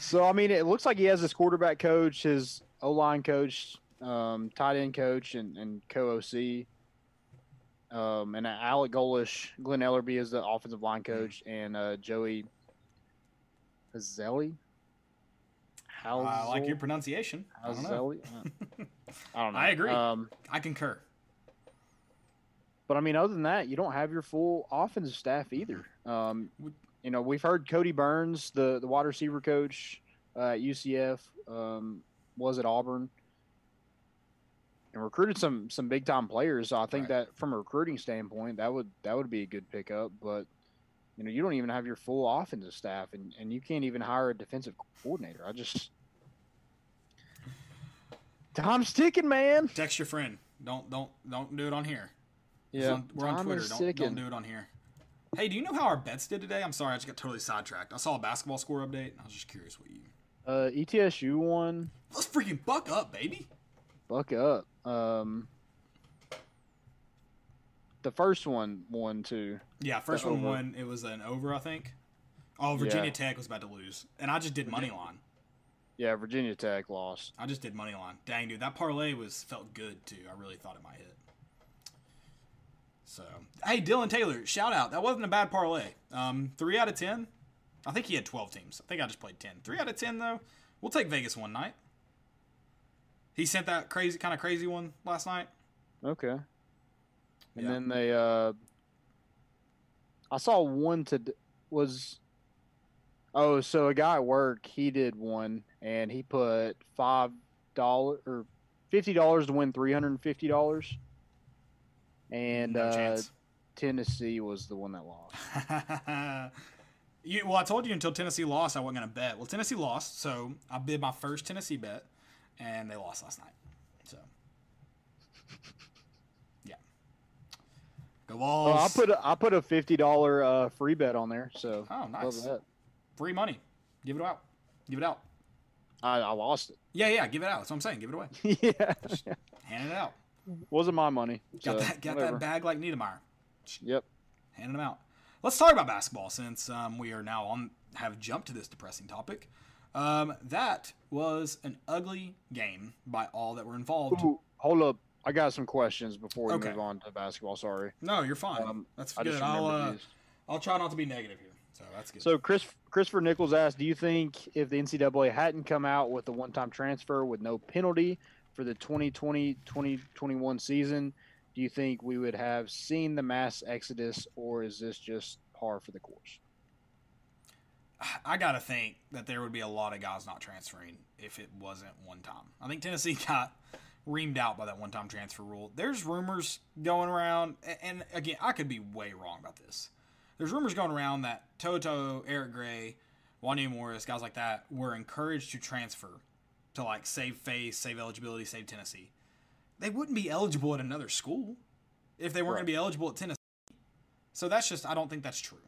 So I mean, it looks like he has his quarterback coach, his O line coach, um, tight end coach, and, and co OC. Um, and Alec Golesh, Glen Elarbee is the offensive line coach, and uh, Joey Hazelli. How I like your pronunciation. I don't know. I don't know. I agree. Um, I concur. but I mean, other than that, you don't have your full offensive staff either. Um, you know, we've heard Kodi Burns, the the wide receiver coach uh, at UCF, um, was at Auburn, and recruited some some big time players. So I think Right. that from a recruiting standpoint, that would that would be a good pickup. But you know, you don't even have your full offensive staff, and, and you can't even hire a defensive coordinator. I just time's ticking, man. Text your friend. Don't don't don't do it on here. Yeah, on- we're on Twitter. Don't, don't do it on here. Hey, do you know how our bets did today? I'm sorry, I just got totally sidetracked. I saw a basketball score update. and I was just curious what you. Uh, ETSU won. Let's freaking buck up, baby. Buck up. Um, the first one won too. Yeah, first The one over. won. It was an over, I think. Oh, Virginia Yeah. Tech was about to lose, and I just did money line. Yeah, Virginia Tech lost. I just did money line. Dang, dude, that parlay was felt good too. I really thought it might hit. So, hey, Dylan Taylor, shout out. That wasn't a bad parlay. Um, three out of ten. I think he had twelve teams. I think I just played ten. Three out of ten though. We'll take Vegas one night. He sent that crazy, kind of crazy one last night. Okay. And Yeah. then they uh I saw one to was Oh, so a guy at work, he did one and he put five dollar or fifty dollars to win three hundred and fifty dollars. And no uh. Tennessee was the one that lost. you, well, I told you until Tennessee lost, I wasn't gonna bet. Well, Tennessee lost, so I bid my first Tennessee bet, and they lost last night. So, yeah, go Vols. Oh, I put a, I put a fifty dollar uh, free bet on there, so Oh, nice. free money. Give it out. Give it out. I, I lost it. Yeah, yeah. Give it out. That's what I'm saying. Give it away. yeah, Hand it out. wasn't my money. Got so that. Got whatever. that bag like Niedermeyer. Yep. Handing them out. let's talk about basketball since um, we are now on have jumped to this depressing topic. Um, that was an ugly game by all that were involved. Ooh, hold up. I got some questions before we Okay. move on to basketball. Sorry. No, you're fine. Um, that's good. I'll uh. I'll try not to be negative here. So that's good. So Chris Christopher Nichols asked, "Do you think if the NCAA hadn't come out with a one-time transfer with no penalty for the 2020-2021 season, do you think we would have seen the mass exodus, or is this just par for the course?" I gotta think that there would be a lot of guys not transferring if it wasn't one time. I think Tennessee got reamed out by that one time transfer rule. There's rumors going around, and again, I could be way wrong about this. There's rumors going around that To'o To'o, Eric Gray, Wanya Morris, guys like that, were encouraged to transfer to like save face, save eligibility, save Tennessee. They wouldn't be eligible at another school if they weren't going to be eligible at Tennessee. So that's just I don't think that's true.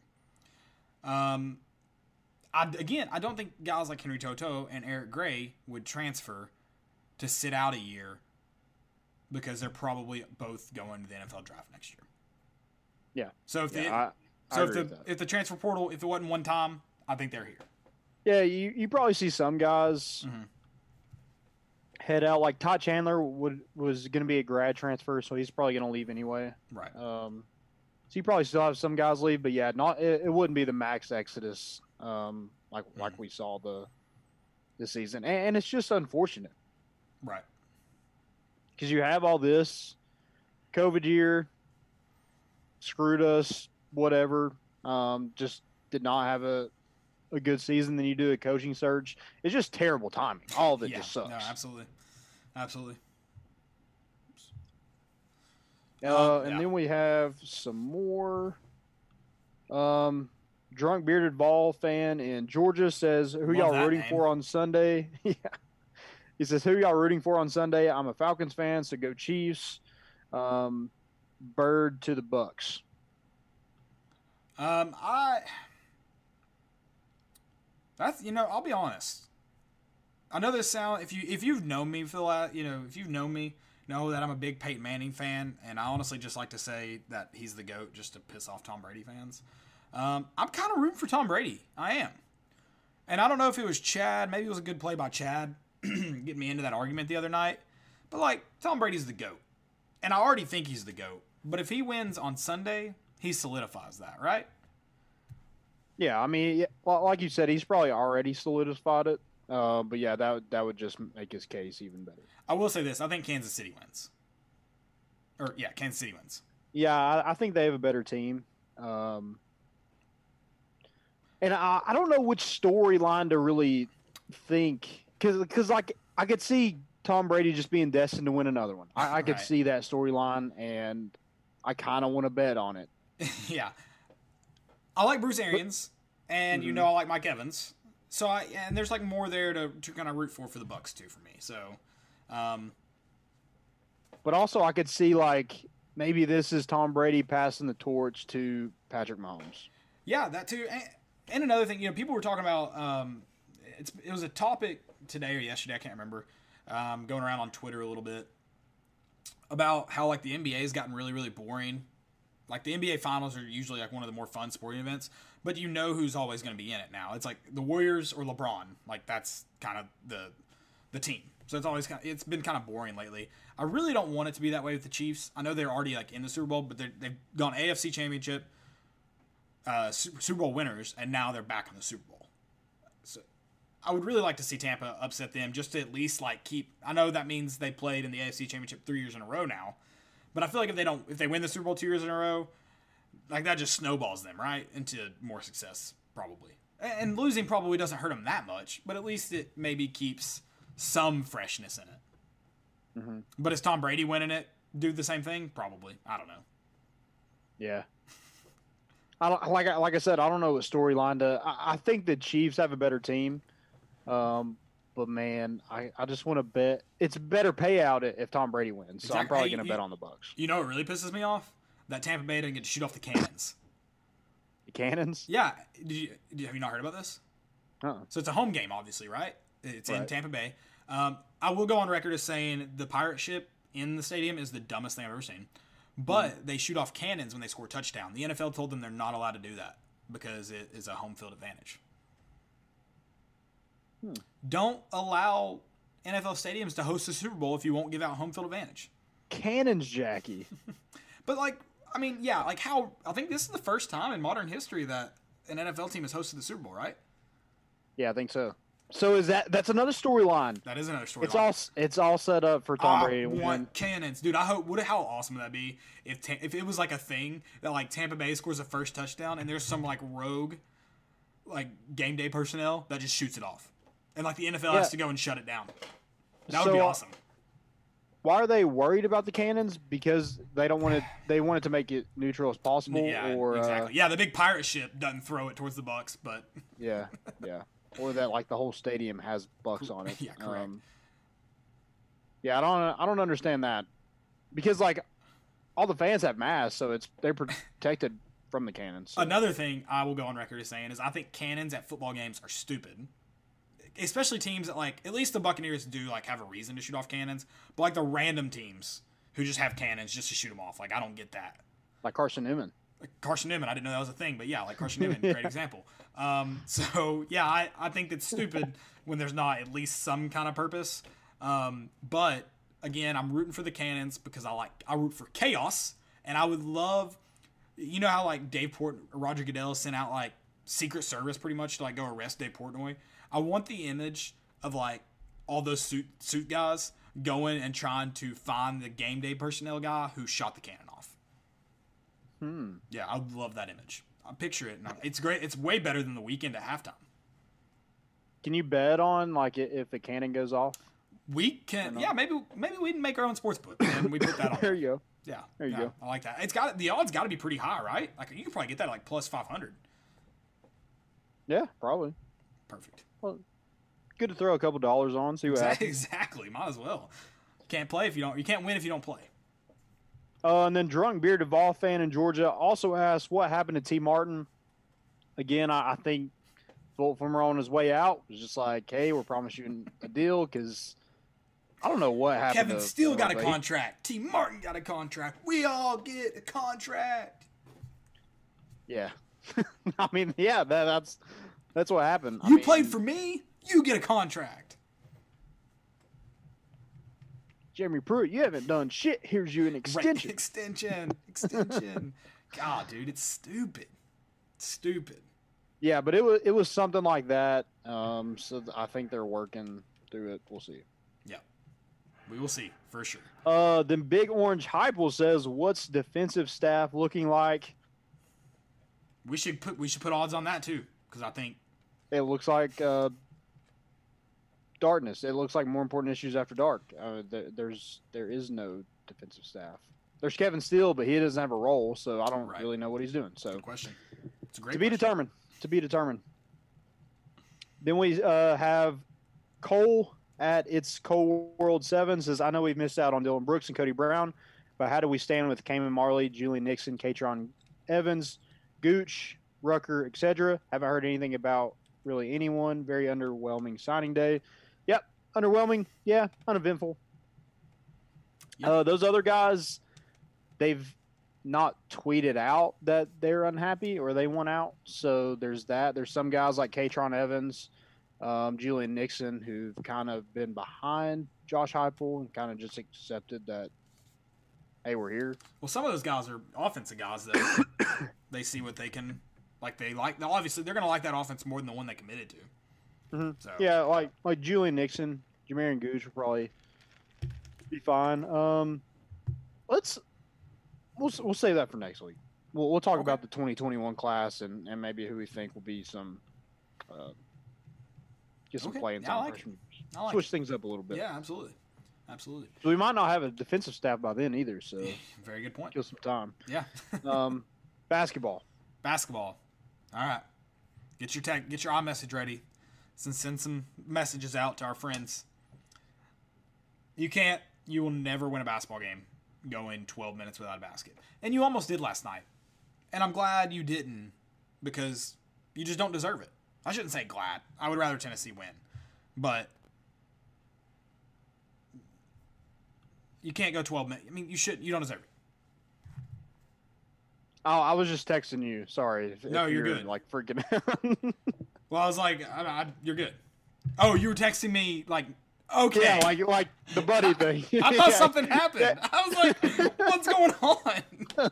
Um, I, again, I don't think guys like Henry To'o To'o and Eric Gray would transfer to sit out a year because they're probably both going to the NFL draft next year. Yeah. So if Yeah, the, I, I if the if the transfer portal if it wasn't one time, I think they're here. Yeah, you, you probably see some guys Mhm. head out. Like Todd Chandler would was going to be a grad transfer, so he's probably going to leave anyway. Right. Um, so you probably still have some guys leave, but yeah, not it, it wouldn't be the max exodus um, like like we saw the this season, and, and it's just unfortunate Right. Because you have all this COVID year screwed us, whatever. Um, just did not have a a good season. Then you do a coaching search. It's just terrible timing. All of it yeah. just sucks. No, absolutely. Absolutely. Uh, Um, and yeah. then we have some more. Um, drunk bearded ball fan in Georgia says, "Who Love y'all rooting name. for on Sunday?" yeah, he says, "Who y'all rooting for on Sunday?" I'm a Falcons fan, so go Chiefs. Um, Bird to the Bucks. Um, I. That's you know I'll be honest. I know this sound if you if you've known me Phil, uh, you know if you've known me know that I'm a big Peyton Manning fan, and I honestly just like to say that he's the goat just to piss off Tom Brady fans. Um, I'm kind of rooting for Tom Brady. I am, and I don't know if it was Chad. Maybe it was a good play by Chad getting me into that argument the other night. But like Tom Brady's the goat, and I already think he's the goat. But if he wins on Sunday, he solidifies that, right? Yeah, I mean, well, like you said, he's probably already solidified it. Uh, but yeah, that would that would just make his case even better. I will say this: I think Kansas City wins. Or yeah, Kansas City wins. Yeah, I, I think they have a better team. Um, and I, I don't know which storyline to really think because like I could see Tom Brady just being destined to win another one. I, I could Right. see that storyline, and I kind of want to bet on it. yeah, I like Bruce Arians, and you know I like Mike Evans. So I and there's like more there to, to kind of root for for the Bucks too for me. So, um, But also, I could see like maybe this is Tom Brady passing the torch to Patrick Mahomes. Yeah, that too. And, and another thing, you know, people were talking about. Um, it's it was a topic today or yesterday, I can't remember. Um, going around on Twitter a little bit about how like the NBA has gotten really really boring. Like the NBA finals are usually like one of the more fun sporting events, but you know who's always going to be in it now. It's like the Warriors or LeBron. Like that's kind of the the team. So it's always kind of, it's been kind of boring lately. I really don't want it to be that way with the Chiefs. I know they're already like in the Super Bowl, but they've gone AFC Championship, uh, Super Bowl winners, and now they're back in the Super Bowl. I would really like to see Tampa upset them, just to at least like keep. I know that means they played in the AFC Championship three years in a row now, but I feel like if they don't, if they win the Super Bowl two years in a row, like that just snowballs them right into more success probably. And losing probably doesn't hurt them that much, but at least it maybe keeps some freshness in it. Mm-hmm. But is Tom Brady winning it do the same thing? Probably. I don't know. Yeah. I don't like I- like I said. I don't know what storyline to. I, I think the Chiefs have a better team, um, but man, I, I just want to bet it's better payout if Tom Brady wins. So I'm probably going to bet on the Bucks. You know what really pisses me off? That Tampa Bay didn't get to shoot off the cannons. The Cannons. Yeah, did you, did, have you not heard about this? Uh-uh. So it's a home game, obviously, right? It's in Tampa Bay. Um, I will go on record as saying the pirate ship in the stadium is the dumbest thing I've ever seen. but they shoot off cannons when they score a touchdown. The NFL told them they're not allowed to do that because it is a home field advantage. Hmm. Don't allow NFL stadiums to host the Super Bowl if you won't give out home field advantage. Cannons, Jackie. But like, I mean, yeah, like how I think this is the first time in modern history that an NFL team has hosted the Super Bowl, right? yeah, I think so. So is that that's another storyline? That is another story. It's all it's all set up for Tom I Brady to win. want cannons, dude. I hope. Would how awesome would that be if Ta- if it was like a thing that like Tampa Bay scores a first touchdown and there's some like rogue, like game day personnel that just shoots it off, and like the NFL Yeah. has to go and shut it down. That would So, be uh, awesome. Why are they worried about the cannons? Because they don't want it. They want it to make it neutral as possible. Yeah, or exactly. Uh, yeah, the big pirate ship doesn't throw it towards the Bucks, but yeah, yeah. Or that like the whole stadium has bucks on it. Yeah, correct. yeah, I don't. I don't understand that because like all the fans have masks, so it's they're protected from the cannons. so- Another thing I will go on record as saying is I think cannons at football games are stupid. Especially teams that like at least the Buccaneers do like have a reason to shoot off cannons, but like the random teams who just have cannons just to shoot them off. Like I don't get that. like Carson Newman. Like Carson Newman, I didn't know that was a thing, but yeah, like Carson Newman, great example. Um, so yeah, I, I think that's stupid when there's not at least some kind of purpose. Um, but again, I'm rooting for the cannons because I like I root for chaos, and I would love, you know how like Dave Port Roger Goodell sent out like Secret Service pretty much to like go arrest Dave Portnoy. I want the image of like all those suit suit guys going and trying to find the game day personnel guy who shot the cannon off. Hmm. Yeah, I love that image. I picture it. And I- it's great. It's way better than the Weeknd at halftime. Can you bet on like if the cannon goes off? We can, yeah, maybe maybe we can make our own sports book and we put that on. There you go. Yeah, There you yeah, go. I like that. It's got the odds got to be pretty high, right? Like you could probably get that at like plus five hundred. Yeah, probably. Perfect. Good to throw a couple dollars on, see what Exactly. happens. exactly. Might as well. Can't play if you don't. You can't win if you don't play. Uh, and then drunk beer Duvall fan in Georgia also asked what happened to Tee Martin. Again, I, I think Bolt from on his way out was just like, hey, we're promising you a deal because I don't know what happened. Kevin to Steele got a but contract. Tee Martin got a contract. We all get a contract. Yeah, I mean, yeah, that, that's that's what happened. I You mean, played for me. You get a contract. Jeremy Pruitt. You haven't done shit. Here's you an Right, extension. extension. Extension. God, dude, it's stupid. Stupid. Yeah, but it was it was something like that. Um, so th- I think they're working through it. We'll see. Yeah. We will see for sure. Uh, then Big Orange Heupel says, "What's defensive staff looking like?" We should put we should put odds on that too because I think It looks like uh, darkness. It looks like more important issues after dark. Uh, there, there's there is no defensive staff. There's Kevin Steele, but he doesn't have a role, so I don't Right. really know what he's doing. So good question. It's a great to be question. determined. To be determined. Then we uh, have Cole at its Cole World Seven says, "I know we've missed out on Dylan Brooks and Cody Brown, but how do we stand with Cayman Marley, Julian Nixon, Katron Evans, Gooch, Rucker, etc.? Haven't heard anything about really anyone. Very underwhelming signing day. Yep, underwhelming. Yeah, uneventful. Yep. Uh, those other guys, they've not tweeted out that they're unhappy or they want out. So there's that. There's some guys like Katron Evans, um, Julian Nixon, who've kind of been behind Josh Heupel and kind of just accepted that, hey, we're here. Well, some of those guys are offensive guys that they see what they can like. They like. Obviously, they're going to like that offense more than the one they committed to. Mhm. So Yeah, like like Julian Nixon, Jamarian Gooch will probably be fine. Um, let's we'll we'll save that for next week. We'll we'll talk Okay. about the 2021 class and and maybe who we think will be some uh, get some Okay. playing Yeah, I time. like it. I like Switch it. things up a little bit. Yeah, absolutely, absolutely. So we might not have a defensive staff by then either. So Very good point. kill some time. Yeah. Um, basketball. Basketball. All right. Get your tech, get your iMessage ready. And send some messages out to our friends. You can't. You will never win a basketball game going 12 minutes without a basket. And you almost did last night. And I'm glad you didn't because you just don't deserve it. I shouldn't say glad. I would rather Tennessee win. But you can't go 12 minutes. I mean, you should. You don't deserve it. Oh, I was just texting you. Sorry. if- No, if you're good. Like freaking out. Well, I was like, I, I, you're good. Oh, you were texting me like, okay. yeah, like like the buddy thing. I thought Yeah. something happened. I was like, what's going on?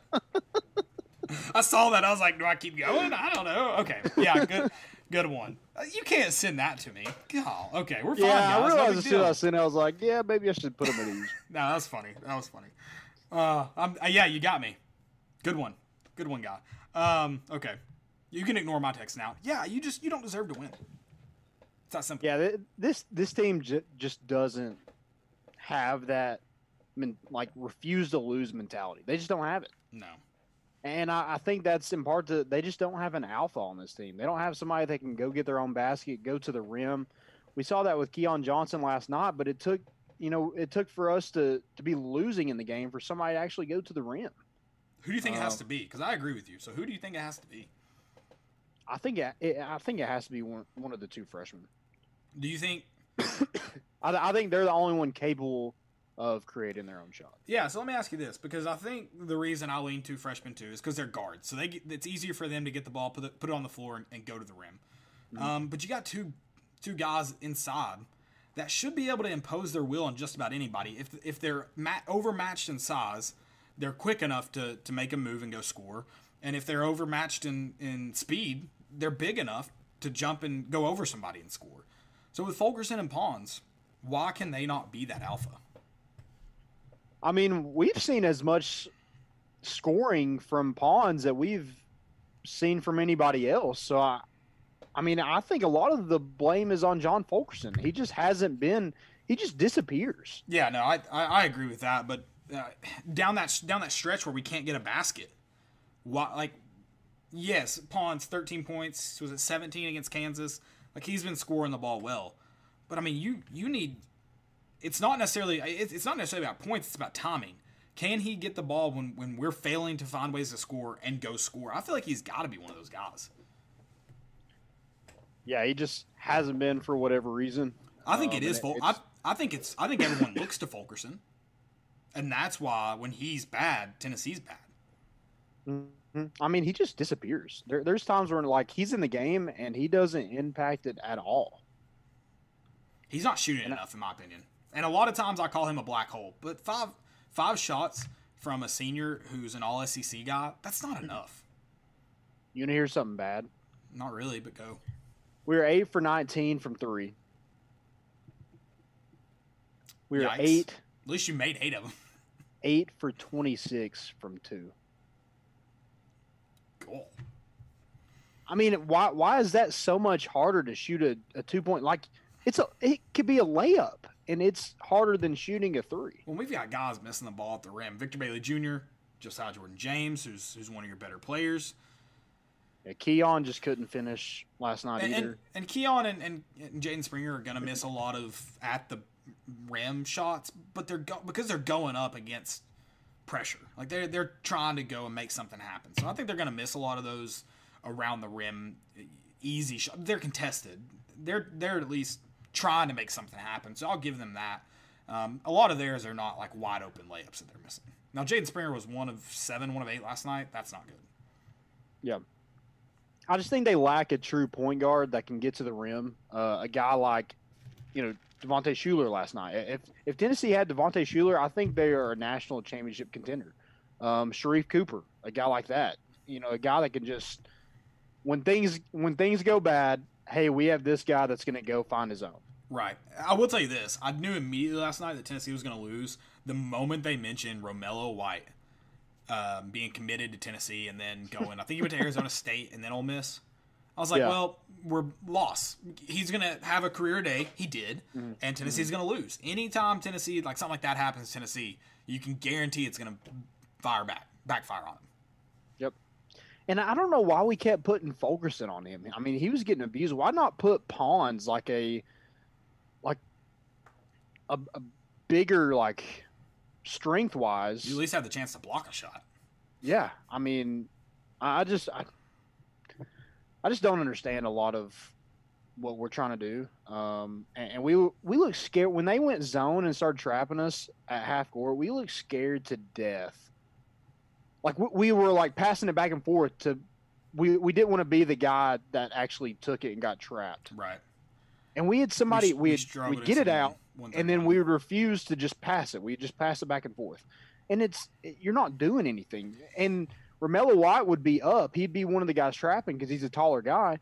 I saw that. I was like, do I keep going? I don't know. Okay. Yeah, good good one. Uh, You can't send that to me. God. Okay, we're fine. Yeah, guys. I realized as soon as. I seen it, I was like, yeah, maybe I should put him at ease. No, that was funny. That was funny. Uh, I'm, uh, yeah, you got me. Good one. Good one, guy. Um, okay. You can ignore my text now. Yeah, you just you don't deserve to win. It's that simple. Yeah, this this team j- just doesn't have that, men- like refuse to lose mentality. They just don't have it, No. and I, I think that's in part to they just don't have an alpha on this team. They don't have somebody that can go get their own basket, go to the rim. We saw that with Keon Johnson last night, but it took you know it took for us to to be losing in the game for somebody to actually go to the rim. Who do you think it has Um, to be? Because I agree with you. So who do you think it has to be? I think it, it, I think it has to be one one of the two freshmen. Do you think? I, I think they're the only one capable of creating their own shot. Yeah. So let me ask you this, because I think the reason I lean to freshmen too is because they're guards, so they get, it's easier for them to get the ball, put it, put it on the floor, and, and go to the rim. Um, but you got two two guys inside that should be able to impose their will on just about anybody. If if they're ma- overmatched in size, they're quick enough to to make a move and go score. And if they're overmatched in in speed, they're big enough to jump and go over somebody and score. So with Fulkerson and Pons, why can they not be that alpha? I mean, we've seen as much scoring from Pons that we've seen from anybody else. So I, I mean, I think a lot of the blame is on John Fulkerson. He just hasn't been. He just disappears. Yeah, no, I I, I agree with that. But uh, down that down that stretch where we can't get a basket, why like yes, Pons thirteen points was it seventeen against Kansas? Like he's been scoring the ball well, but I mean you you need. It's not necessarily it's, it's not necessarily about points. It's about timing. Can he get the ball when when we're failing to find ways to score and go score? I feel like he's got to be one of those guys. Yeah, he just hasn't been for whatever reason. I think Um, it is. Ful- I, I think it's. I think everyone looks to Fulkerson, and that's why when he's bad, Tennessee's bad. Mhm. I mean, he just disappears. There, there's times where like he's in the game and he doesn't impact it at all. He's not shooting enough, in my opinion. And a lot of times I call him a black hole. But five five shots from a senior who's an All SEC guy, that's not enough. You want to hear something bad? Not really, but go. We were eight for 19 from three. We were Yikes. eight At least you made eight of them. eight for 26 from two. Cool. I mean, why why is that so much harder to shoot a, a two point? Like it's a it could be a layup, and it's harder than shooting a three. Well, we've got guys missing the ball at the rim. Victor Bailey Jr., Josiah Jordan James, who's who's one of your better players. Yeah, Keon just couldn't finish last night And, either. and, and Keon and, and, and Jaden Springer are going to miss a lot of at the rim shots, but they're go- because they're going up against pressure. Like they're they're trying to go and make something happen. So I think they're going to miss a lot of those around the rim easy shots. They're contested. They're they're at least trying to make something happen. So I'll give them that. Um, a lot of theirs are not like wide open layups that they're missing. Now Jaden Springer was one of seven, one of eight last night. That's not good. Yeah. I just think they lack a true point guard that can get to the rim. Uh, a guy like, you know, Devontae Shuler last night. If if Tennessee had Devontae Shuler, I think they are a national championship contender. Um, Sharife Cooper, a guy like that. You know, a guy that can just when things when things go bad, hey, we have this guy that's going to go find his own. Right. I will tell you this. I knew immediately last night that Tennessee was going to lose the moment they mentioned Romello White um, being committed to Tennessee and then going. I think he went to Arizona State and then Ole Miss. I was like, Yeah. well, we're lost. He's going to have a career day. He did. Mm-hmm. And Tennessee's going to lose. Anytime Tennessee, like something like that happens to Tennessee, you can guarantee it's going to fire back, backfire on him. Yep. And I don't know why we kept putting Fulkerson on him. I mean, he was getting abused. Why not put Pons like a like a, a bigger like strength wise? You at least have the chance to block a shot. Yeah. I mean, I I just I, I just don't understand a lot of what we're trying to do. Um, and, and we we look scared when they went zone and started trapping us at half court. We looked scared to death like we, we were like passing it back and forth to we we didn't want to be the guy that actually took it and got trapped. Right. And we had somebody we, we we'd get it out and then we would refuse to just pass it. We just pass it back and forth. And it's you're not doing anything. And Romello White would be up. He'd be one of the guys trapping because he's a taller guy.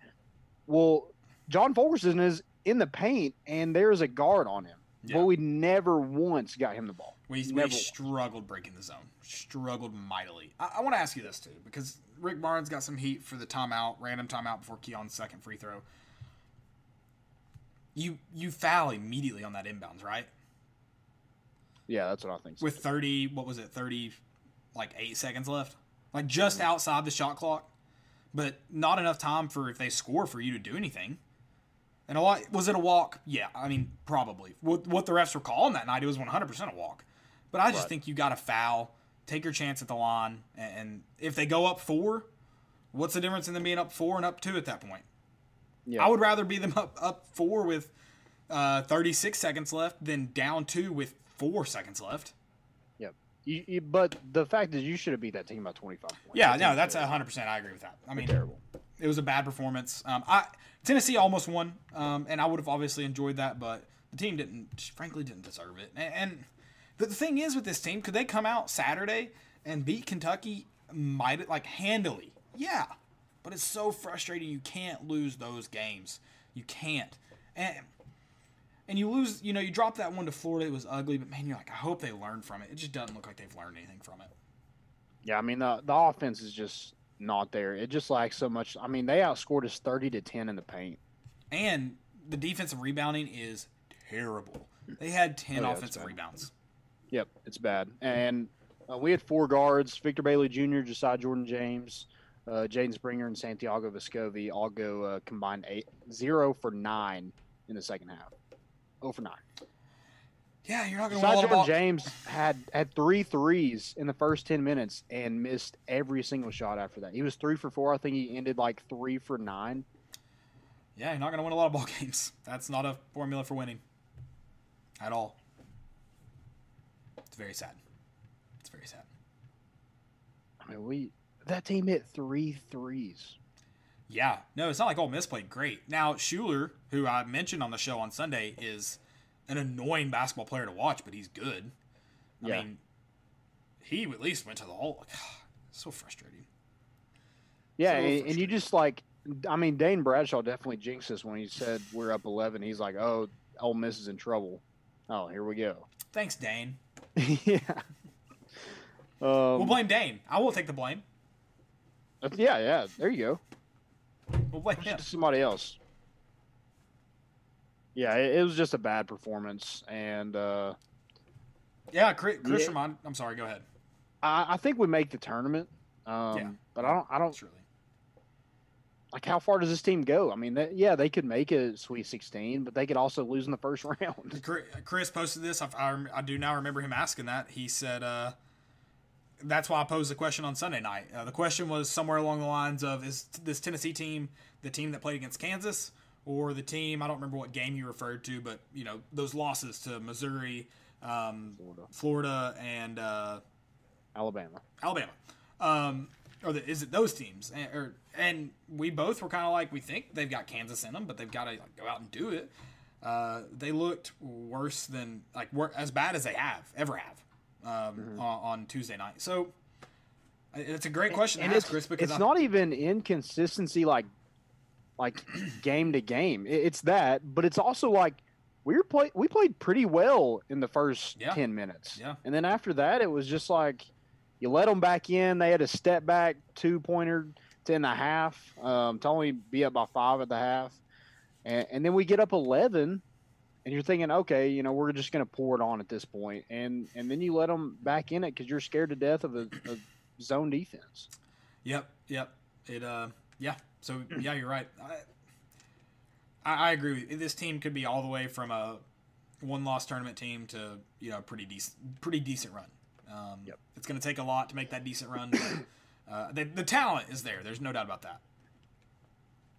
Well, John Fulkerson is in the paint and there's a guard on him. Yeah. But we never once got him the ball. We, we struggled breaking the zone. Struggled mightily. I, I want to ask you this too, because Rick Barnes got some heat for the timeout, random timeout before Keon's second free throw. You you foul immediately on that inbounds, right? Yeah, that's what I think. So. With thirty, what was it, thirty, like eight seconds left, like just outside the shot clock, but not enough time for if they score for you to do anything. And a lot was it a walk? Yeah, I mean probably. What what the refs were calling that night, it was one hundred percent a walk. But I just Right. think you got to foul, take your chance at the line, and, and if they go up four, what's the difference in them being up four and up two at that point? yeah. I would rather be them up up four with uh, thirty six seconds left than down two with four seconds left. You, you, but the fact is, you should have beat that team by 25 points. Yeah, no, that's hundred percent. I agree with that. I mean, terrible. it was a bad performance. Um, I Tennessee almost won, um, and I would have obviously enjoyed that, but the team didn't, frankly, didn't deserve it. And, the thing is with this team, could they come out Saturday and beat Kentucky, might like handily? Yeah, but it's so frustrating. You can't lose those games. You can't, and and you lose. You know, you drop that one to Florida. It was ugly, but man, you're like, I hope they learn from it. It just doesn't look like they've learned anything from it. Yeah, I mean the the offense is just not there. It just lacks so much. I mean, they outscored us 30 to 10 in the paint. And the defensive rebounding is terrible. They had 10 Oh, yeah, offensive rebounds. Yep, it's bad. And uh, we had four guards: Victor Bailey Jr., Josiah Jordan James, uh, Jaden Springer, and Santiago Vescovi. All go uh, combined eight zero for nine in the second half. Oh, for nine. Yeah, you're not going to win a lot Jordan. James had had three threes in the first ten minutes and missed every single shot after that. He was three for four. I think he ended like three for nine. Yeah, you're not going to win a lot of ball games. That's not a formula for winning at all. It's very sad. It's very sad. I mean, we that team hit three threes. Yeah, no, it's not like Ole Miss played great. Now Shuler, who I mentioned on the show on Sunday, is an annoying basketball player to watch, but he's good. I Yeah. mean, he at least went to the hole. so frustrating. Yeah, So and, and you just like, I mean, Dane Bradshaw definitely jinxed us when he said we're up eleven. He's like, "Oh, Ole Miss is in trouble." Oh, here we go. Thanks, Dane. yeah. Um, We'll blame Dane. I will take the blame. yeah, yeah. There you go. Blame Push him. it to somebody else. Yeah, it, it was just a bad performance, and uh, Yeah, Chris, Chris Yeah. Ramon. I'm sorry. Go ahead. I, I think we make the tournament. Um, Yeah. But I don't. I don't Surely. like. How far does this team go? I mean, they, yeah, they could make a Sweet 16, but they could also lose in the first round. Chris posted this. I, I, I do now remember him asking that. He said, uh, "That's why I posed the question on Sunday night. Uh, the question was somewhere along the lines of: Is this Tennessee team the team that played against Kansas, or the team? I don't remember what game you referred to, but you know those losses to Missouri, um, Florida. Florida, and uh, Alabama. Alabama. Um, or the, is it those teams? And, or, and we both were kind of like, we think they've got Kansas in them, but they've got to like, go out and do it. Uh, they looked worse than like wor- as bad as they have ever have um, on, on Tuesday night. So it's a great question and to ask, it's, Chris, because it's I- not even inconsistency like like game to game. It's that, but it's also like we were play we played pretty well in the first Yeah. ten minutes, Yeah. and then after that, it was just like you let them back in. They had a step back two pointer to in the half um, to only be up by five at the half, and, and then we get up eleven. And you're thinking, okay, you know, we're just going to pour it on at this point, and and then you let them back in it because you're scared to death of a, a zone defense. Yep, yep. It uh yeah. So yeah, you're right. I, I agree with you. This team could be all the way from a one loss tournament team to, you know, a pretty decent pretty decent run. Um Yep. it's gonna take a lot to make that decent run, but uh the, the talent is there. There's no doubt about that.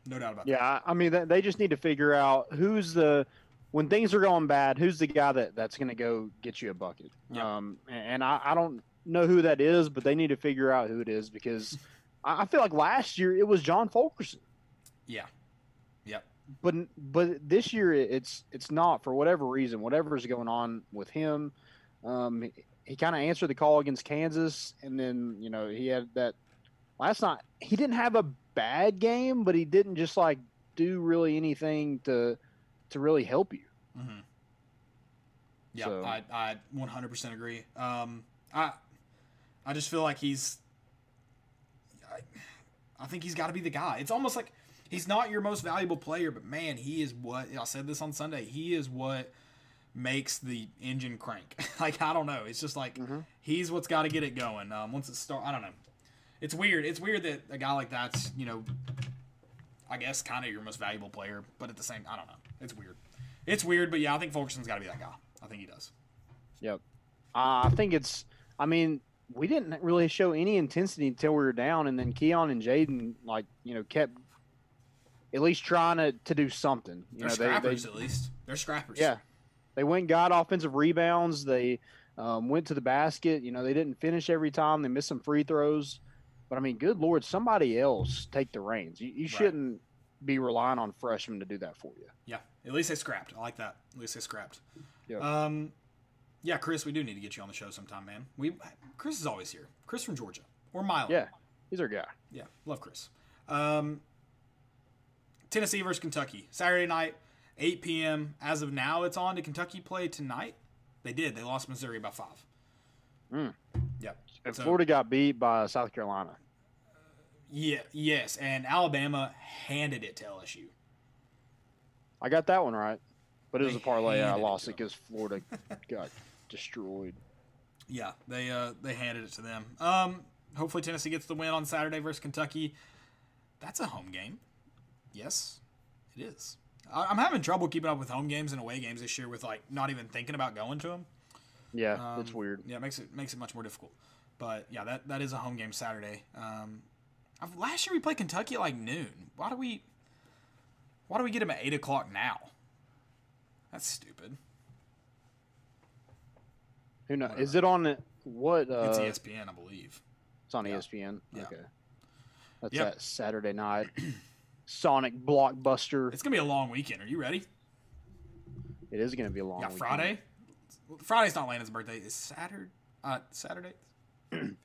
No doubt about that. Yeah, I I mean, they just need to figure out who's the when things are going bad, who's the guy that that's going to go get you a bucket. Yep. Um, and I, I don't, know who that is, but they need to figure out who it is because I I feel like last year it was John Fulkerson, Yeah. Yep. but but this year it's it's not for whatever reason, whatever's going on with him. Um, he, he kind of answered the call against Kansas, and then you know he had that last night. He didn't have a bad game, but he didn't just like do really anything to to really help you. Mm-hmm. Yeah, So- I I 100% agree. Um, I I just feel like he's. I, I think he's got to be the guy. It's almost like he's not your most valuable player, but man, he is what I said this on Sunday. He is what makes the engine crank. like I don't know. It's just like he's what's got to get it going. Um, once it start, I don't know. It's weird. It's weird that a guy like that's you know, I guess kind of your most valuable player, but at the same, I don't know. It's weird. It's weird, but yeah, I think Fulkerson's got to be that guy. I think he does. Yep. Uh, I think it's. I mean, we didn't really show any intensity until we were down, and then Keon and Jaden, like you know, kept at least trying to, to do something. You They're know, scrappers they, at least. They're scrappers. yeah, they went and got offensive rebounds. They um, went to the basket. You know, they didn't finish every time. They missed some free throws, but I mean, good lord, somebody else take the reins. You, you shouldn't be relying on freshmen to do that for you. Yeah. At least they scrapped. I like that. At least they scrapped. Yeah. Um, yeah, Chris, we do need to get you on the show sometime, man. We Chris is always here. Chris from Georgia or Milo. Yeah, he's our guy. Yeah, love Chris. Um, Tennessee versus Kentucky, Saturday night, 8 p.m. As of now, it's on. Did Kentucky play tonight? They did. They lost Missouri by five. Mm. Yep. And So- Florida got beat by South Carolina. Yeah. Yes, and Alabama handed it to LSU. I got that one right, but it was They a parlay. I lost it because Florida got destroyed. Yeah, they uh, they handed it to them. Um, hopefully Tennessee gets the win on Saturday versus Kentucky. That's a home game. Yes, it is. I- I'm having trouble keeping up with home games and away games this year with like not even thinking about going to them. Yeah, it's Um, weird. Yeah, it makes it makes it much more difficult. But yeah, that that is a home game Saturday. Um, last year we played Kentucky at like noon. Why do we? Why do we get them at eight o'clock now? That's stupid. Who knows? Is it on what? Uh, It's ESPN, I believe. it's on yeah. ESPN. Yeah. Okay, that's Yep. that Saturday night Sonic blockbuster. It's gonna be a long weekend. Are you ready? It is going to be a long. Yeah, weekend. Friday. Friday's not Landon's birthday. It's Saturday. Uh, Saturday. I'm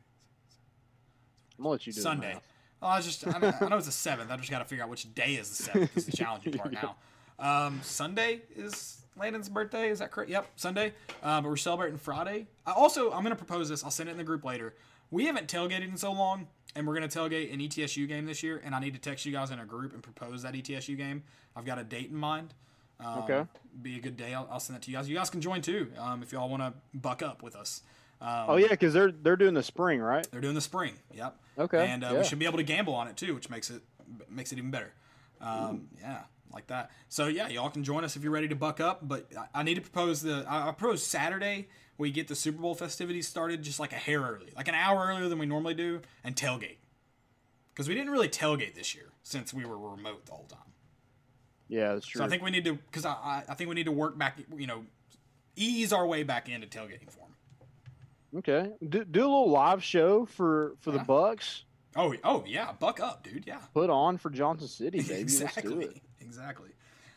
gonna let you do it, Sunday. Man. Oh, I was just I know, I know it's the seventh. I just got to figure out which day is the seventh. Is the challenging part now. Um, Sunday is Landon's birthday. Is that correct? Yep, Sunday. Uh, but we're celebrating Friday. I also, I'm gonna propose this. I'll send it in the group later. We haven't tailgated in so long, and we're gonna tailgate an ETSU game this year. And I need to text you guys in a group and propose that ETSU game. I've got a date in mind. Um, Okay. Be a good day. I'll, I'll send that to you guys. You guys can join too um, if y'all want to buck up with us. Um, Oh yeah, because they're they're doing the spring, right? they're doing the spring. Yep. Okay, And uh, yeah. we should be able to gamble on it too, which makes it makes it even better. Um, yeah, like that. So yeah, y'all can join us if you're ready to buck up. But I, I need to propose the. I, I propose Saturday we get the Super Bowl festivities started just like a hair early, like an hour earlier than we normally do, and tailgate. Because we didn't really tailgate this year since we were remote the whole time. Yeah, that's true. So I think we need to, because I, I, I think we need to work back, you know, ease our way back into tailgating form. Okay, do, do a little live show for for the Bucks. Oh, oh yeah, buck up, dude. Yeah. Put on for Johnson City, baby. Exactly. it. Exactly.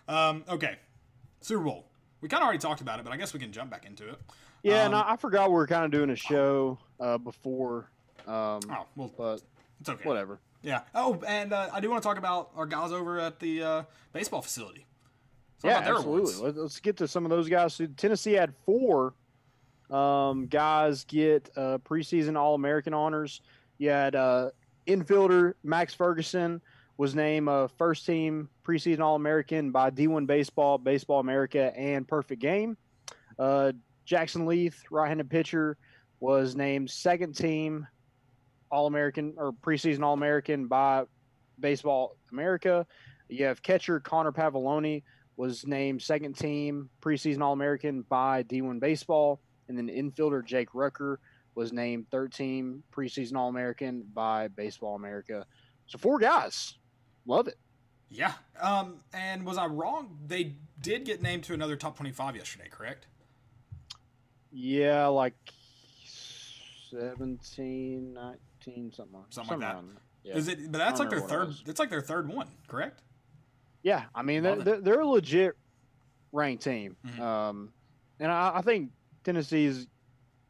Um, okay. Super Bowl. We kind of already talked about it, but I guess we can jump back into it. Yeah, Um, and I, I forgot we were kind of doing a show uh, before, um, Oh, well, but it's okay. whatever. Yeah. Oh, and uh, I do want to talk about our guys over at the uh, baseball facility. Talk yeah, absolutely. awards. Let's get to some of those guys. Tennessee had four um, guys get uh, preseason All American honors. You had uh, infielder Max Ferguson was named uh, first team preseason All American by D1 Baseball, Baseball America, and Perfect Game. Uh, Jackson Leath, right-handed pitcher, was named second team All American or preseason All American by Baseball America. You have catcher Connor Pavolony was named second team preseason All American by D1 Baseball, and then infielder Jake Rucker was named third team preseason All American by Baseball America. So four guys, love it. Yeah. Um, and was I wrong? They did get named to another top 25 yesterday, correct? Yeah, like 17, 19, something like, Something like that. Yeah. Is it? But that's like their remember what it third. It's like their third one, correct? Yeah, I mean they're, they're, they're a legit ranked team, Mhm. um, and I, I think Tennessee's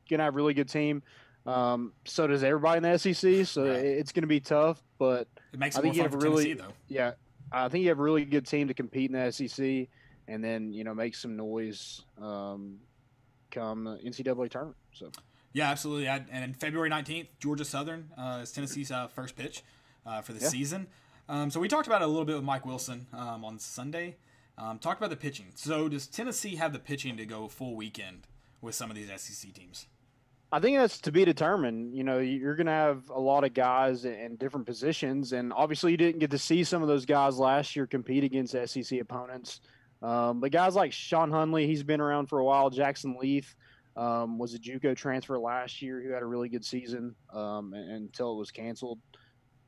gonna have a really good team. Um, so does everybody in the SEC. So Right. it's gonna be tough, but It makes I it more think you have a really- Tennessee, yeah, I think you have a really good team to compete in the SEC, and then you know make some noise um, come the NCAA tournament. So Yeah, absolutely. I, and February 19th, Georgia Southern uh, is Tennessee's uh, first pitch uh, for the Yeah. season. Um, so we talked about it a little bit with Mike Wilson um, on Sunday. Um, talked about the pitching. So does Tennessee have the pitching to go full weekend with some of these SEC teams? I think that's to be determined. You know, you're going to have a lot of guys in different positions, and obviously, you didn't get to see some of those guys last year compete against SEC opponents. Um, but guys like Sean Hunley, he's been around for a while. Jackson Leath um, was a JUCO transfer last year who had a really good season um, until it was canceled.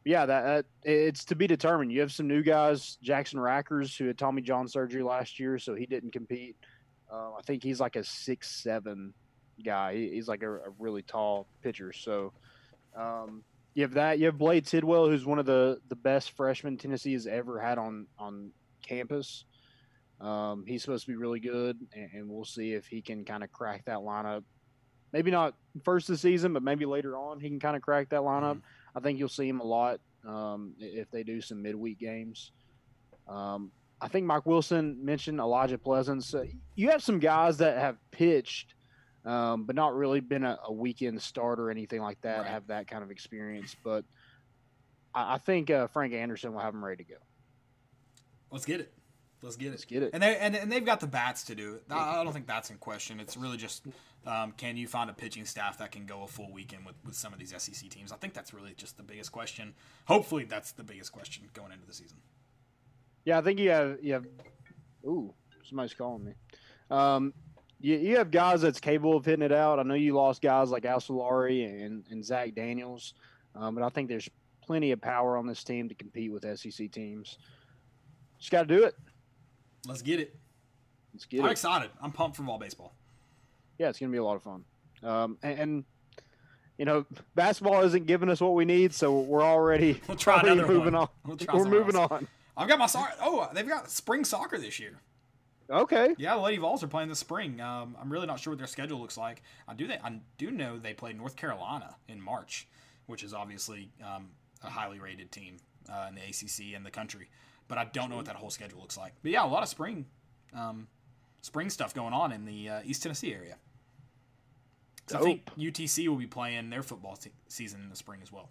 Yeah, that, that it's to be determined. You have some new guys, Jackson Rackers, who had Tommy John surgery last year, so he didn't compete. Uh, I think he's like a six seven guy. He, he's like a, a really tall pitcher. So um, you have that. You have Blade Tidwell, who's one of the the best freshmen Tennessee has ever had on on campus. Um, he's supposed to be really good, and, and we'll see if he can kind of crack that lineup. Maybe not first of the season, but maybe later on he can kind of crack that lineup. I think you'll see him a lot um, if they do some midweek games. Um, I think Mike Wilson mentioned Elijah Pleasants. Uh, you have some guys that have pitched, um, but not really been a, a weekend start or anything like that. Right. Have that kind of experience, but I, I think uh, Frank Anderson will have them ready to go. Let's get it. Let's get it. Let's get it. And they and, and they've got the bats to do it. I I don't think that's in question. It's really just um, can you find a pitching staff that can go a full weekend with, with some of these SEC teams? I think that's really just the biggest question. Hopefully, that's the biggest question going into the season. Yeah, I think you have you have. Ooh, somebody's calling me. Um, you, you have guys that's capable of hitting it out. I know you lost guys like Al Soularie and, and Zach Daniels, um, but I think there's plenty of power on this team to compete with SEC teams. Just got to do it. Let's get it. Let's get it. I'm excited. I'm pumped for ball baseball. Yeah, it's going to be a lot of fun. Um, and, and you know, basketball isn't giving us what we need, so we're already We'll try already another moving one. on. We'll try we're moving else. on. I've got my soccer. Oh, they've got spring soccer this year. Okay. Yeah, the Lady Vols are playing this spring. Um, I'm really not sure what their schedule looks like. I do they I do know they play North Carolina in March, which is obviously um, a highly rated team uh, in the ACC and the country. But I don't know what that whole schedule looks like. But yeah, a lot of spring, um, spring stuff going on in the uh, East Tennessee area. So I think UTC will be playing their football se- season in the spring as well.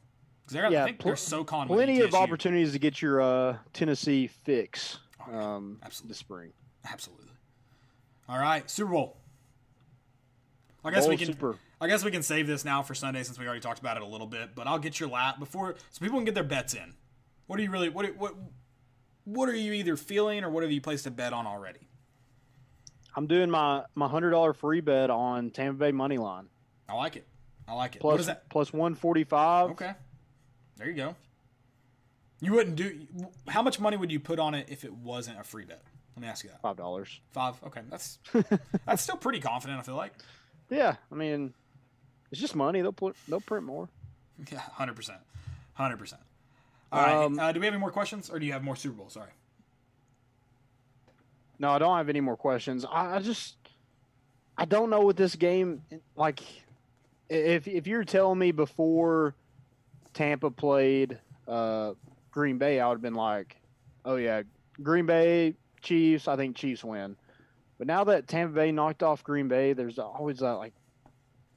Because Yeah, I think pl- they're SoCon. Plenty of opportunities to get your uh, Tennessee fix Oh, um, Absolutely. this spring. Absolutely. All right, Super Bowl. I guess Bowl we can. Super. I guess we can save this now for Sunday since we already talked about it a little bit. But I'll get your lap before so people can get their bets in. What are you really? What? What? What are you either feeling or what have you placed a bet on already? I'm doing my my hundred dollar free bet on Tampa Bay money line I like it. I like it. plus is that? plus one forty five. Okay. There you go. You wouldn't do. How much money would you put on it if it wasn't a free bet? Let me ask you that. Five dollars. Five. Okay, that's that's still pretty confident. I feel like. Yeah, I mean, it's just money. They'll put they'll print more. Yeah, hundred percent, hundred percent. All right. Um, uh, do we have any more questions, or do you have more Super Bowl? Sorry. No, I don't have any more questions. I, I just I don't know what this game like. If if you're telling me before Tampa played uh, Green Bay, I would have been like, oh yeah, Green Bay Chiefs. I think Chiefs win. But now that Tampa Bay knocked off Green Bay, there's always that like,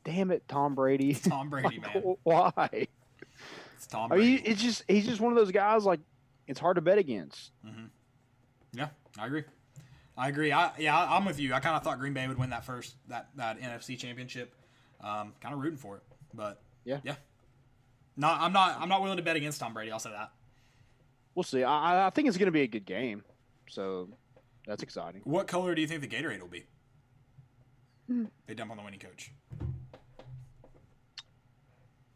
damn it, Tom Brady. Tom Brady, Like, man. Why? It's Tom I Brady. mean, it's just he's just one of those guys like it's hard to bet against. yeah, I agree. I agree. I yeah, I- I'm with you. I kind of thought Green Bay would win that first that that NFC Championship. Um, kind of rooting for it, but Yeah. yeah. No, I'm not. I'm not willing to bet against Tom Brady. I'll say that. We'll see. I, I think it's going to be a good game, so that's exciting. What color do you think the Gatorade will be? Hmm. They dump on the winning coach.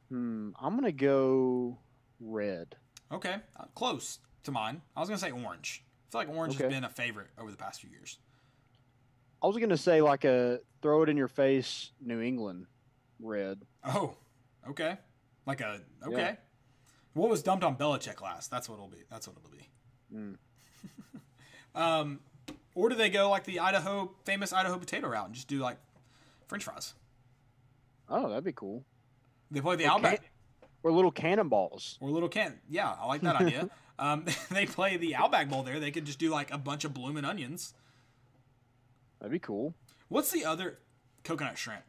Hmm, I'm going to go red. Okay, uh, close to mine. I was gonna say orange. I feel like orange has been a favorite over the past few years. I was going to say like a throw it in your face New England red. Oh, Okay. Like a okay. Yeah. What was dumped on Belichick last? That's what it'll be. That's what it'll be. Mm. um, or do they go like the Idaho famous Idaho potato route and just do like French fries? Oh, that'd be cool. They play the Or Outback can- or little cannonballs. or little can. Yeah, I like that idea. Um, they play the Outback Bowl there. They could just do like a bunch of blooming onions. That'd be cool. What's the other coconut shrimp?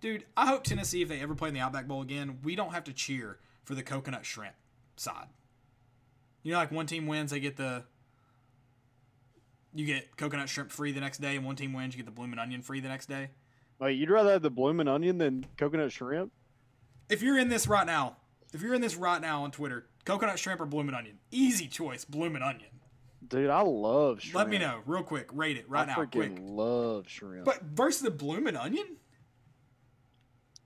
Dude, I hope Tennessee, if they ever play in the Outback Bowl again, we don't have to cheer for the coconut shrimp side. You know, like one team wins, they get the. You get coconut shrimp free the next day, and one team wins, you get the blooming onion free the next day. Like you'd rather have the blooming onion than coconut shrimp? If you're in this right now, if you're in this right now on Twitter, coconut shrimp or blooming onion, easy choice, blooming onion. Dude, I love shrimp. Let me know real quick. Rate it right I now, freaking quick. love shrimp. But versus the blooming onion,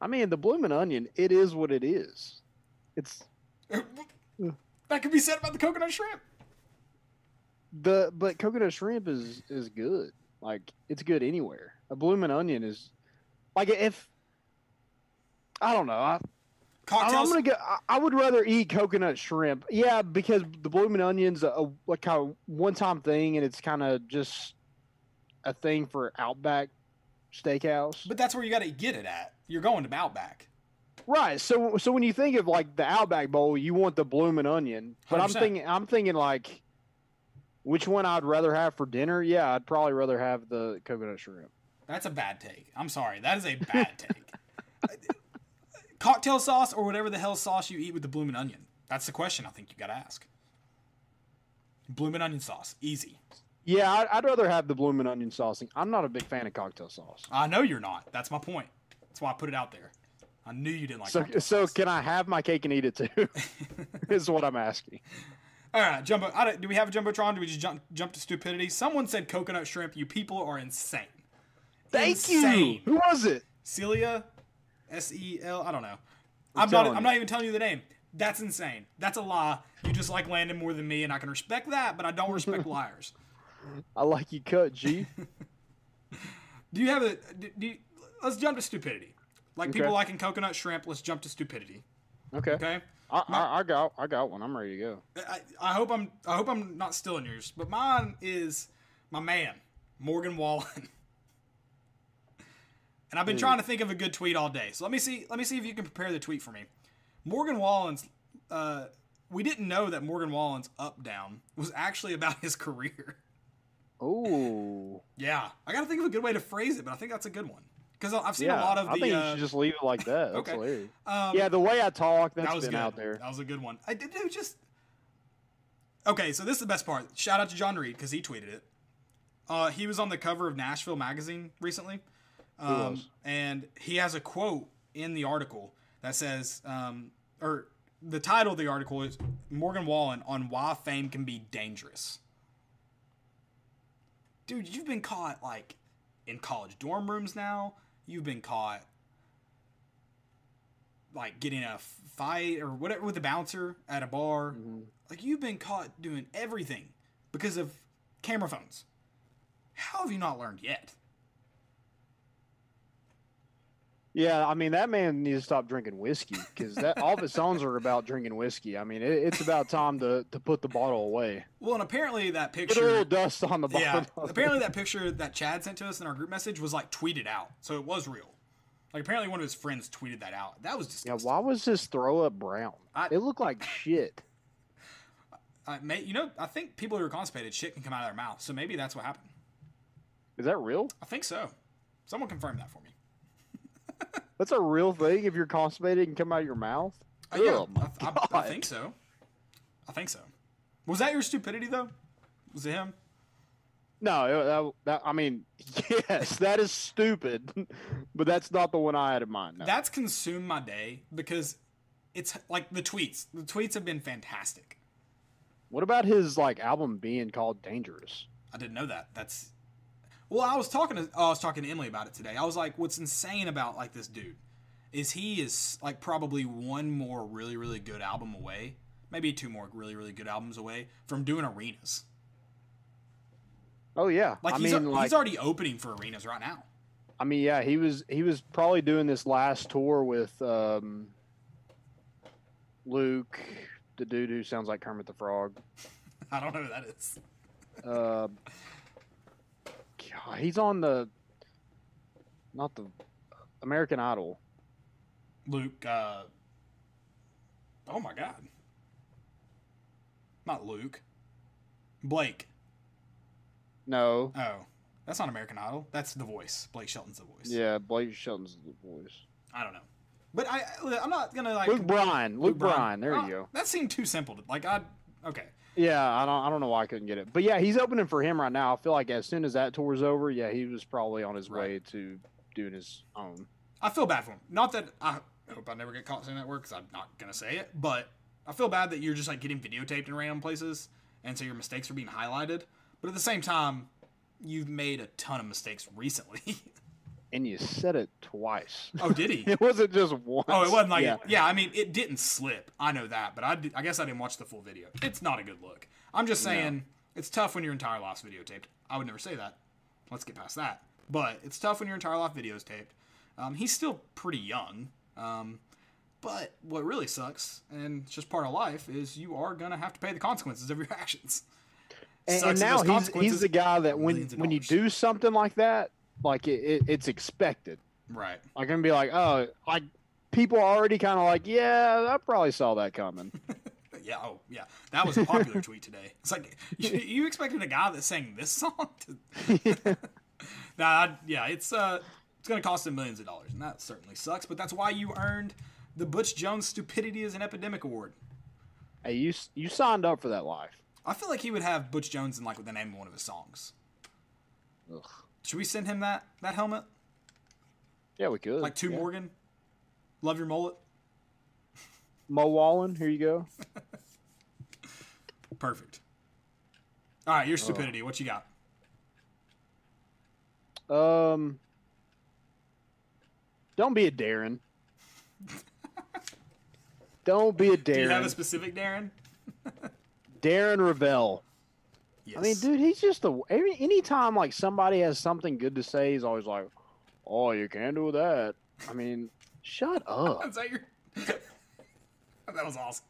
I mean, the blooming onion, it is what it is. It's that could be said about the coconut shrimp. the but coconut shrimp is is good. Like it's good anywhere. A blooming onion is like if I don't know. I, Cocktails. I'm gonna go. I, would rather eat coconut shrimp. Yeah, because the blooming onion's a, a like kind of one time thing, and it's kind of just a thing for Outback Steakhouse. But that's where you got to get it at. You're going to Outback. Right. So so when you think of like the Outback Bowl, you want the blooming onion. But i am thinking I'm thinking like which one I'd rather have for dinner? Yeah, I'd probably rather have the coconut shrimp. That's a bad take. I'm sorry. That is a bad take. Cocktail sauce or whatever the hell sauce you eat with the bloomin' onion. That's the question I think you got to ask. Bloomin' onion sauce. Easy. Yeah, I'd, I'd rather have the blooming onion saucing. I'm not a big fan of cocktail sauce. I know you're not. That's my point. That's why I put it out there. I knew you didn't like So so sauce. can I have my cake and eat it too? is what I'm asking. All right, Jumbo. I don't, do we have a Jumbotron? Do we just jump, jump to stupidity? Someone said coconut shrimp. You people are insane. Thank Insane. you. Who was it? Celia, S E L. I don't know. I'm, not. telling I'm you. not even telling you the name. That's insane. That's a lie. You just like Landon more than me, and I can respect that, but I don't respect liars. I like you cut, G. Do you have a? Do, you, let's jump to stupidity. Like people liking coconut shrimp. Let's jump to stupidity. Okay. Okay. I, I, I got I got one. I'm ready to go. I, I hope I'm. I hope I'm not stealing yours, but mine is my man Morgan Wallen. And I've been trying to think of a good tweet all day. So let me see. Let me see if you can prepare the tweet for me. Morgan Wallen's. Uh, we didn't know that Morgan Wallen's up down was actually about his career. Oh. Yeah, I got to think of a good way to phrase it, but I think that's a good one because I've seen Yeah, a lot of the. I think you uh, should just leave it like that. That's okay. um, Yeah, the way I talk, that's that was been good. out there. That was a good one. I did it was just. Okay, so this is the best part. Shout out to John Reed because he tweeted it. Uh, he was on the cover of Nashville magazine recently, um, and he has a quote in the article that says, um, or the title of the article is Morgan Wallen on why fame can be dangerous. Dude, you've been caught like in college dorm rooms now. You've been caught like getting a fight or whatever with a bouncer at a bar. Mm-hmm. Like you've been caught doing everything because of camera phones. How have you not learned yet? Yeah, I mean that man needs to stop drinking whiskey because that all of his songs are about drinking whiskey. I mean, it, it's about time to, to put the bottle away. Well, and apparently that picture Put a little dust on the bottom. Yeah, apparently that picture that Chad sent to us in our group message was like tweeted out, so it was real. Like apparently one of his friends tweeted that out. That was disgusting. Yeah, why was his throw up brown? I- it looked like shit. Uh, may, you know, I think people who are constipated, shit can come out of their mouth. So maybe that's what happened. Is that real? I think so. Someone confirm that for me. That's a real thing. If you're constipated and come out of your mouth. Uh, yeah, Oh, I, I, I think so. I think so. Was that your stupidity though? Was it him? No, that, that, I mean, yes, that is stupid, but that's not the one I had in mind. No. That's consumed my day because it's like the tweets. The tweets have been fantastic. What about his like album being called Dangerous? I didn't know that. That's well, I was talking to oh, I was talking to Emily about it today. I was like, what's insane about like this dude is he is like probably one more really really good album away, maybe two more really really good albums away from doing arenas. Oh yeah, Like I he's, mean, he's like, already opening for arenas right now. I mean, yeah, he was he was probably doing this last tour with um, Luke, the dude who sounds like Kermit the Frog. I don't know who that is. Uh, God, he's on the not the American Idol. Luke. Uh, oh my God. Not Luke. Blake. No, Oh, that's not American Idol. That's The Voice. Blake Shelton's The Voice. yeah, Blake Shelton's the voice. I don't know. But I, I'm not gonna like Luke Bryan, Luke, Bryan. Bryan. There Oh, you go. That seemed too simple. To, like I, okay. Yeah, I don't, I don't know why I couldn't get it, but yeah, he's opening for him right now. I feel like as soon as that tour's over, yeah, he was probably on his way to doing his own. I feel bad for him. Not that I hope I never get caught saying that word because I'm not gonna say it. But I feel bad that you're just like getting videotaped in random places, and so your mistakes are being highlighted. But at the same time, you've made a ton of mistakes recently. And you said it twice. oh, did he? it wasn't just once. Oh, it wasn't like yeah. yeah. I mean, it didn't slip. I know that, but I, did- I guess I didn't watch the full video. It's not a good look. I'm just saying it's tough when your entire life's videotaped. I would never say that. Let's get past that. But it's tough when your entire life video's taped. Um, he's still pretty young. Um, but what really sucks, and it's just part of life, is you are gonna have to pay the consequences of your actions. And, and now he's he's the guy that when when you do something like that, like it, it, it's expected. Right. Like I'm gonna be like, oh, like people are already kind of like, yeah, I probably saw that coming. Yeah. Oh, yeah. That was a popular tweet today. It's like you, you expected a guy that sang this song to. nah, I- yeah. It's uh, it's gonna cost him millions of dollars, and that certainly sucks. But that's why you earned the Butch Jones Stupidity is an Epidemic Award. hey, you you signed up for that life. I feel like he would have Butch Jones in like the name of one of his songs. Ugh. Should we send him that that helmet? Yeah, we could. Like two yeah. Morgan. Love your mullet. Mo Wallen, here you go. Perfect. All right, your stupidity. What you got? Um, don't be a Darren. don't be a Darren. Do you have a specific Darren? Darren Rovell. Yes. I mean, dude, he's just a. Every anytime like somebody has something good to say, he's always like, "Oh, you can't do that." I mean, shut up. Is that your? that was awesome.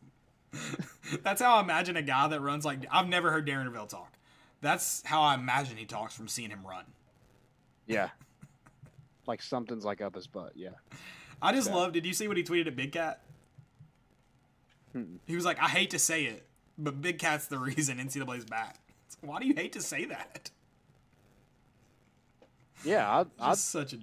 That's how I imagine a guy that runs like I've never heard Darren Rovell talk. That's how I imagine he talks from seeing him run. Yeah. Like something's like up his butt. Yeah. I just Yeah. love. Did you see what he tweeted at Big Cat? Mm-mm. He was like, "I hate to say it, but Big Cat's the reason NCAA's back." Why do you hate to say that? Yeah. I, I such a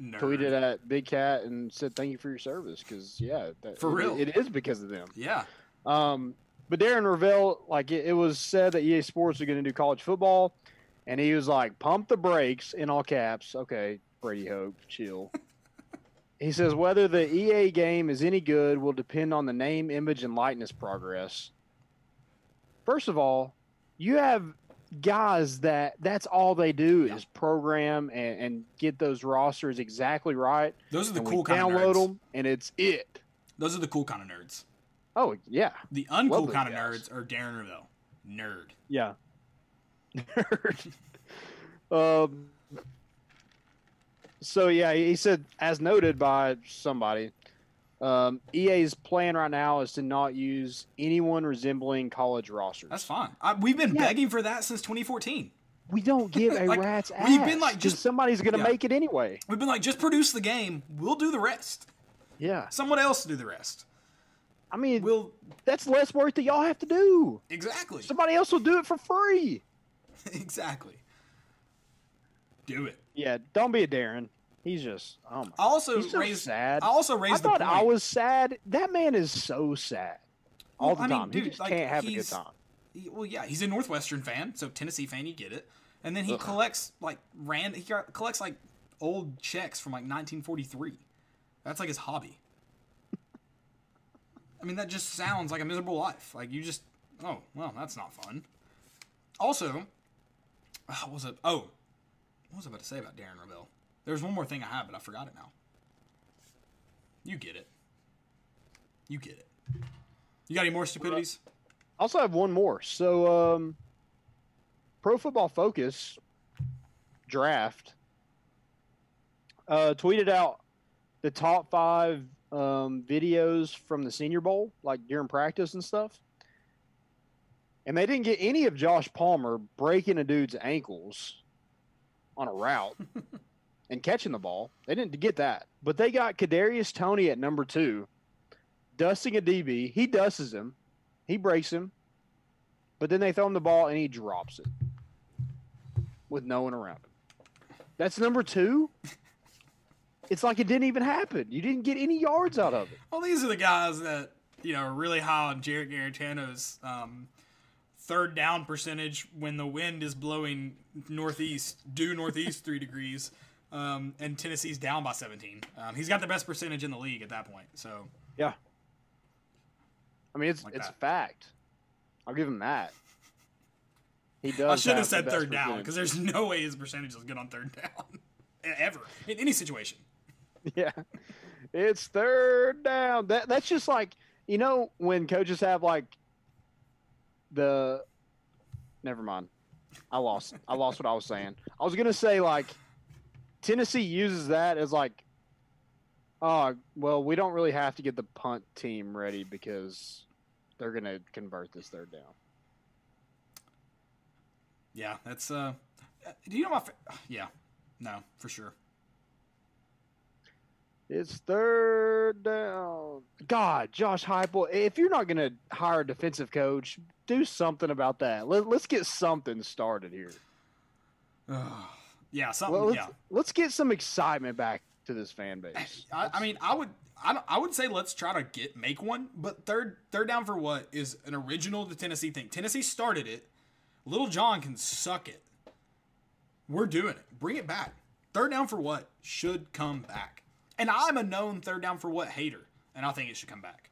nerd. tweeted at Big Cat and said thank you for your service because yeah, that, For it- real. it is because of them. Yeah. Um, but Darren Rovell, like it, it was said that EA Sports are going to do college football, and he was like, "Pump the brakes" in all caps. Okay, Brady Hope, chill. he says whether the EA game is any good will depend on the name, image, and likeness progress. First of all, you have guys that that's all they do Yeah. is program and, and get those rosters exactly right. Those are the cool kind of download nerds. them, and it's it. Those are the cool kind of nerds. Oh yeah, The uncool Love kind of guys. nerds are Darren Rovell. Nerd. Yeah. Nerd. um. So yeah, he said, as noted by somebody, um, EA's plan right now is to not use anyone resembling college rosters. That's fine. I, we've been Yeah. begging for that since 2014. we don't give a Like, rat's ass. we've been, like, just- somebody's gonna yeah. make it anyway. We've been like, just produce the game. We'll do the rest. Yeah, Someone else do the rest. I mean, We'll that's less work that y'all have to do. exactly, Somebody else will do it for free. exactly. Do it. Yeah, don't be a Darren. He's just oh my. I also He's so raised. sad. I also raised I the thought. I was sad. That man is so sad all Well, the I mean, time. dude, he just like, can't have a good time. He- Well, yeah, he's a Northwestern fan, so Tennessee fan, you get it. And then he Ugh. collects like rand. He collects like old checks from like 1943. That's like his hobby. I mean, that just sounds like a miserable life. Like you just, oh well, that's not fun. Also, what was it? Oh, what was I about to say about Darren Rovell? There's one more thing I have, but I forgot it now. You get it. You get it. You got any more stupidities? I also have one more. So, um, Pro Football Focus draft uh, tweeted out the top five um, videos from the Senior Bowl, like during practice and stuff. And they didn't get any of Josh Palmer breaking a dude's ankles on a route and catching the ball. They didn't get that, but they got Kadarius Toney at number two, dusting a DB. He dusts him, he breaks him, but then they throw him the ball and he drops it with no one around him. That's number two. It's like it didn't even happen. You didn't get any yards out of it. Well, these are the guys that you know are really high on Jarrett Guarantano's um, third down percentage when the wind is blowing northeast, due northeast three degrees, um, and Tennessee's down by 17. Um, he's got the best percentage in the league at that point. So Yeah. I mean, it's Like it's that. a fact. I'll give him that. He does. I should have said third down because there's no way his percentage is good on third down ever in any situation. Yeah. It's third down. That that's just like you know when coaches have like the never mind. I lost I lost what I was saying. I was gonna say like Tennessee uses that as like oh well we don't really have to get the punt team ready because they're gonna convert this third down. Yeah, that's uh. Do you know my? Fa- yeah, no, for sure. It's third down. God, Josh Heupel, if you're not going to hire a defensive coach, do something about that. Let, let's get something started here. Yeah, something. Well, let's, yeah, let's get some excitement back to this fan base. I, I mean, I would, I, I would say let's try to get make one, but third, third down for what is an original to Tennessee thing. Tennessee started it. Lil Jon can suck it. We're doing it. Bring it back. Third down for what should come back. And I'm a known third down for what hater, and I think it should come back.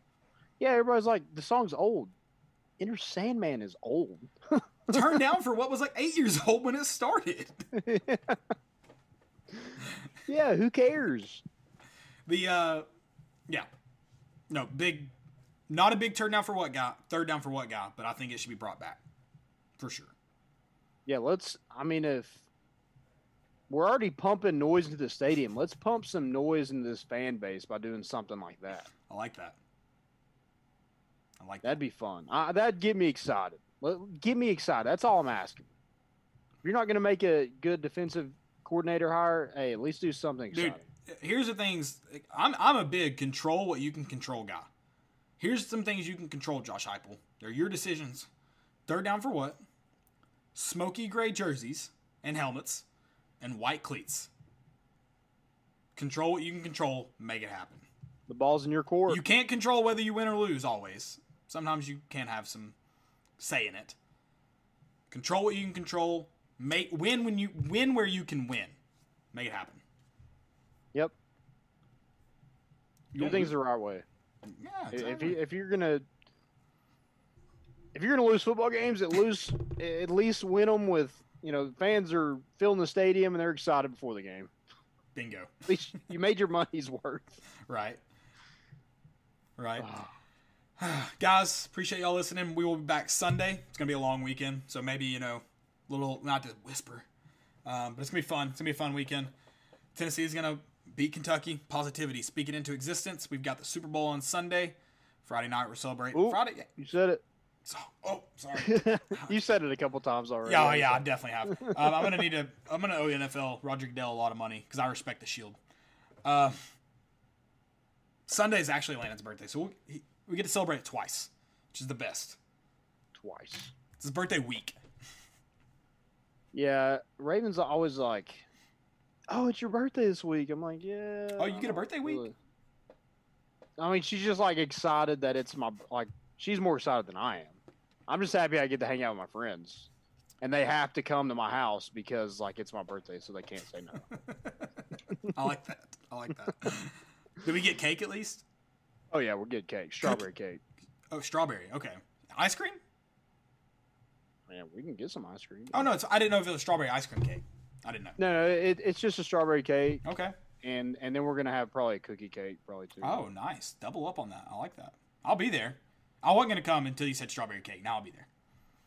Yeah, everybody's like, the song's old. Enter Sandman is old. Turn down for what was like eight years old when it started. yeah, who cares? The uh, yeah, no big, not a big turn down for what guy, third down for what guy, but I think it should be brought back for sure. Yeah, let's. I mean, if we're already pumping noise into the stadium, let's pump some noise into this fan base by doing something like that. I like that. I like that. That'd be fun. Uh, that'd get me excited. Let, get me excited. That's all I'm asking. If you're not going to make a good defensive coordinator hire, hey, at least do something Dude, here's the things. I'm I'm a big control what you can control guy. Here's some things you can control, Josh Heupel. They're your decisions. Third down for what? Smoky gray jerseys and helmets, and white cleats. Control what you can control. Make it happen. The ball's in your court. You can't control whether you win or lose always. Sometimes you can have some say in it. Control what you can control. Make win when you win where you can win. Make it happen. yep. You Do things lose- the right way. yeah, If you if you're gonna if you're gonna lose football games, at least at least win them with you know fans are filling the stadium and they're excited before the game. bingo. At least you made your money's worth. Right. Right. Ah. Guys, appreciate y'all listening. We will be back Sunday. It's gonna be a long weekend, so maybe you know, little not to whisper, um, but it's gonna be fun. It's gonna be a fun weekend. Tennessee is gonna beat Kentucky. Positivity, speak it into existence. We've got the Super Bowl on Sunday. Friday night we're celebrating. Ooh. Friday. You said it. So, oh, sorry. you said it a couple times already. Yeah, oh, yeah, I definitely have. Um, I'm gonna need to. I'm gonna owe the NFL Roger Goodell a lot of money because I respect the Shield. Uh, Sunday is actually Landon's birthday, so we'll, he, we get to celebrate it twice, which is the best. twice. It's his birthday week. Yeah, Ravens are always like, "Oh, it's your birthday this week." I'm like, "Yeah." Oh, you get a birthday week? I mean, she's just like excited that it's my like. She's more excited than I am. I'm just happy I get to hang out with my friends, and they have to come to my house because like it's my birthday, so they can't say no. I like that. I like that. Did we get cake at least? Oh yeah, we're good cake, strawberry cake. Oh, strawberry. Okay. Ice cream? Man, we can get some ice cream. Oh no, it's, I didn't know if it was strawberry ice cream cake. I didn't know. No, no, it, it's just a strawberry cake, Okay. and and then we're gonna have probably a cookie cake, probably too. Oh, nice. Double up on that. I like that. I'll be there. I wasn't gonna come until you said strawberry cake. Now I'll be there.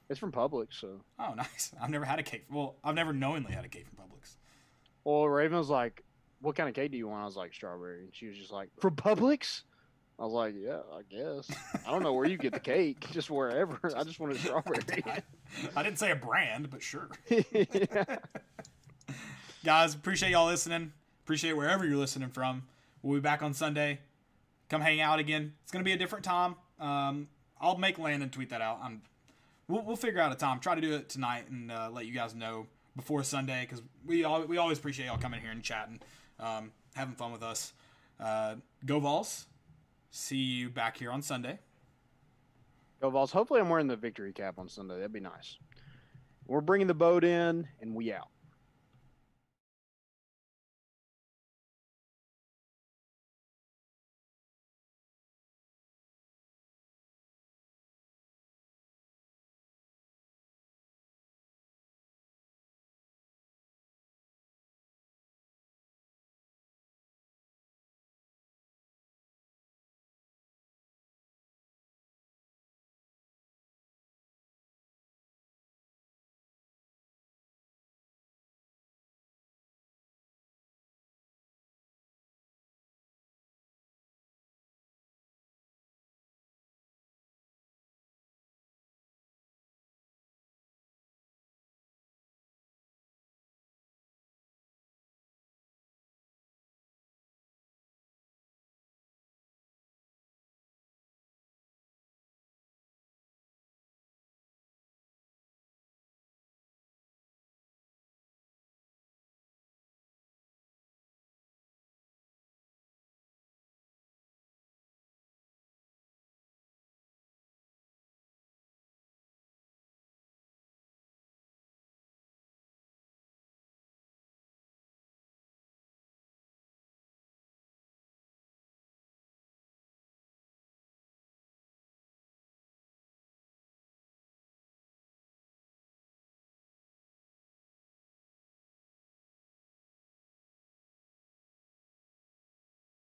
It's from Publix, so. Oh, nice. I've never had a cake. Well, I've never knowingly had a cake from Publix. Well, Raven was like, "What kind of cake do you want?" I was like, "Strawberry." And she was just like, "From Publix." I was like, "Yeah, I guess." I don't know where you get the cake, just wherever. I just wanted strawberry. I didn't say a brand, but sure. yeah. Guys, appreciate y'all listening. Appreciate wherever you're listening from. We'll be back on Sunday. Come hang out again. It's gonna be a different time. Um, I'll make Landon tweet that out. I'm, we'll, we'll figure out a time. Try to do it tonight and uh, let you guys know before Sunday because we all, we always appreciate y'all coming here and chatting, um, having fun with us. Uh, go Vols. See you back here on Sunday. Go Vols. Hopefully, I'm wearing the victory cap on Sunday. That'd be nice. We're bringing the boat in, and we out.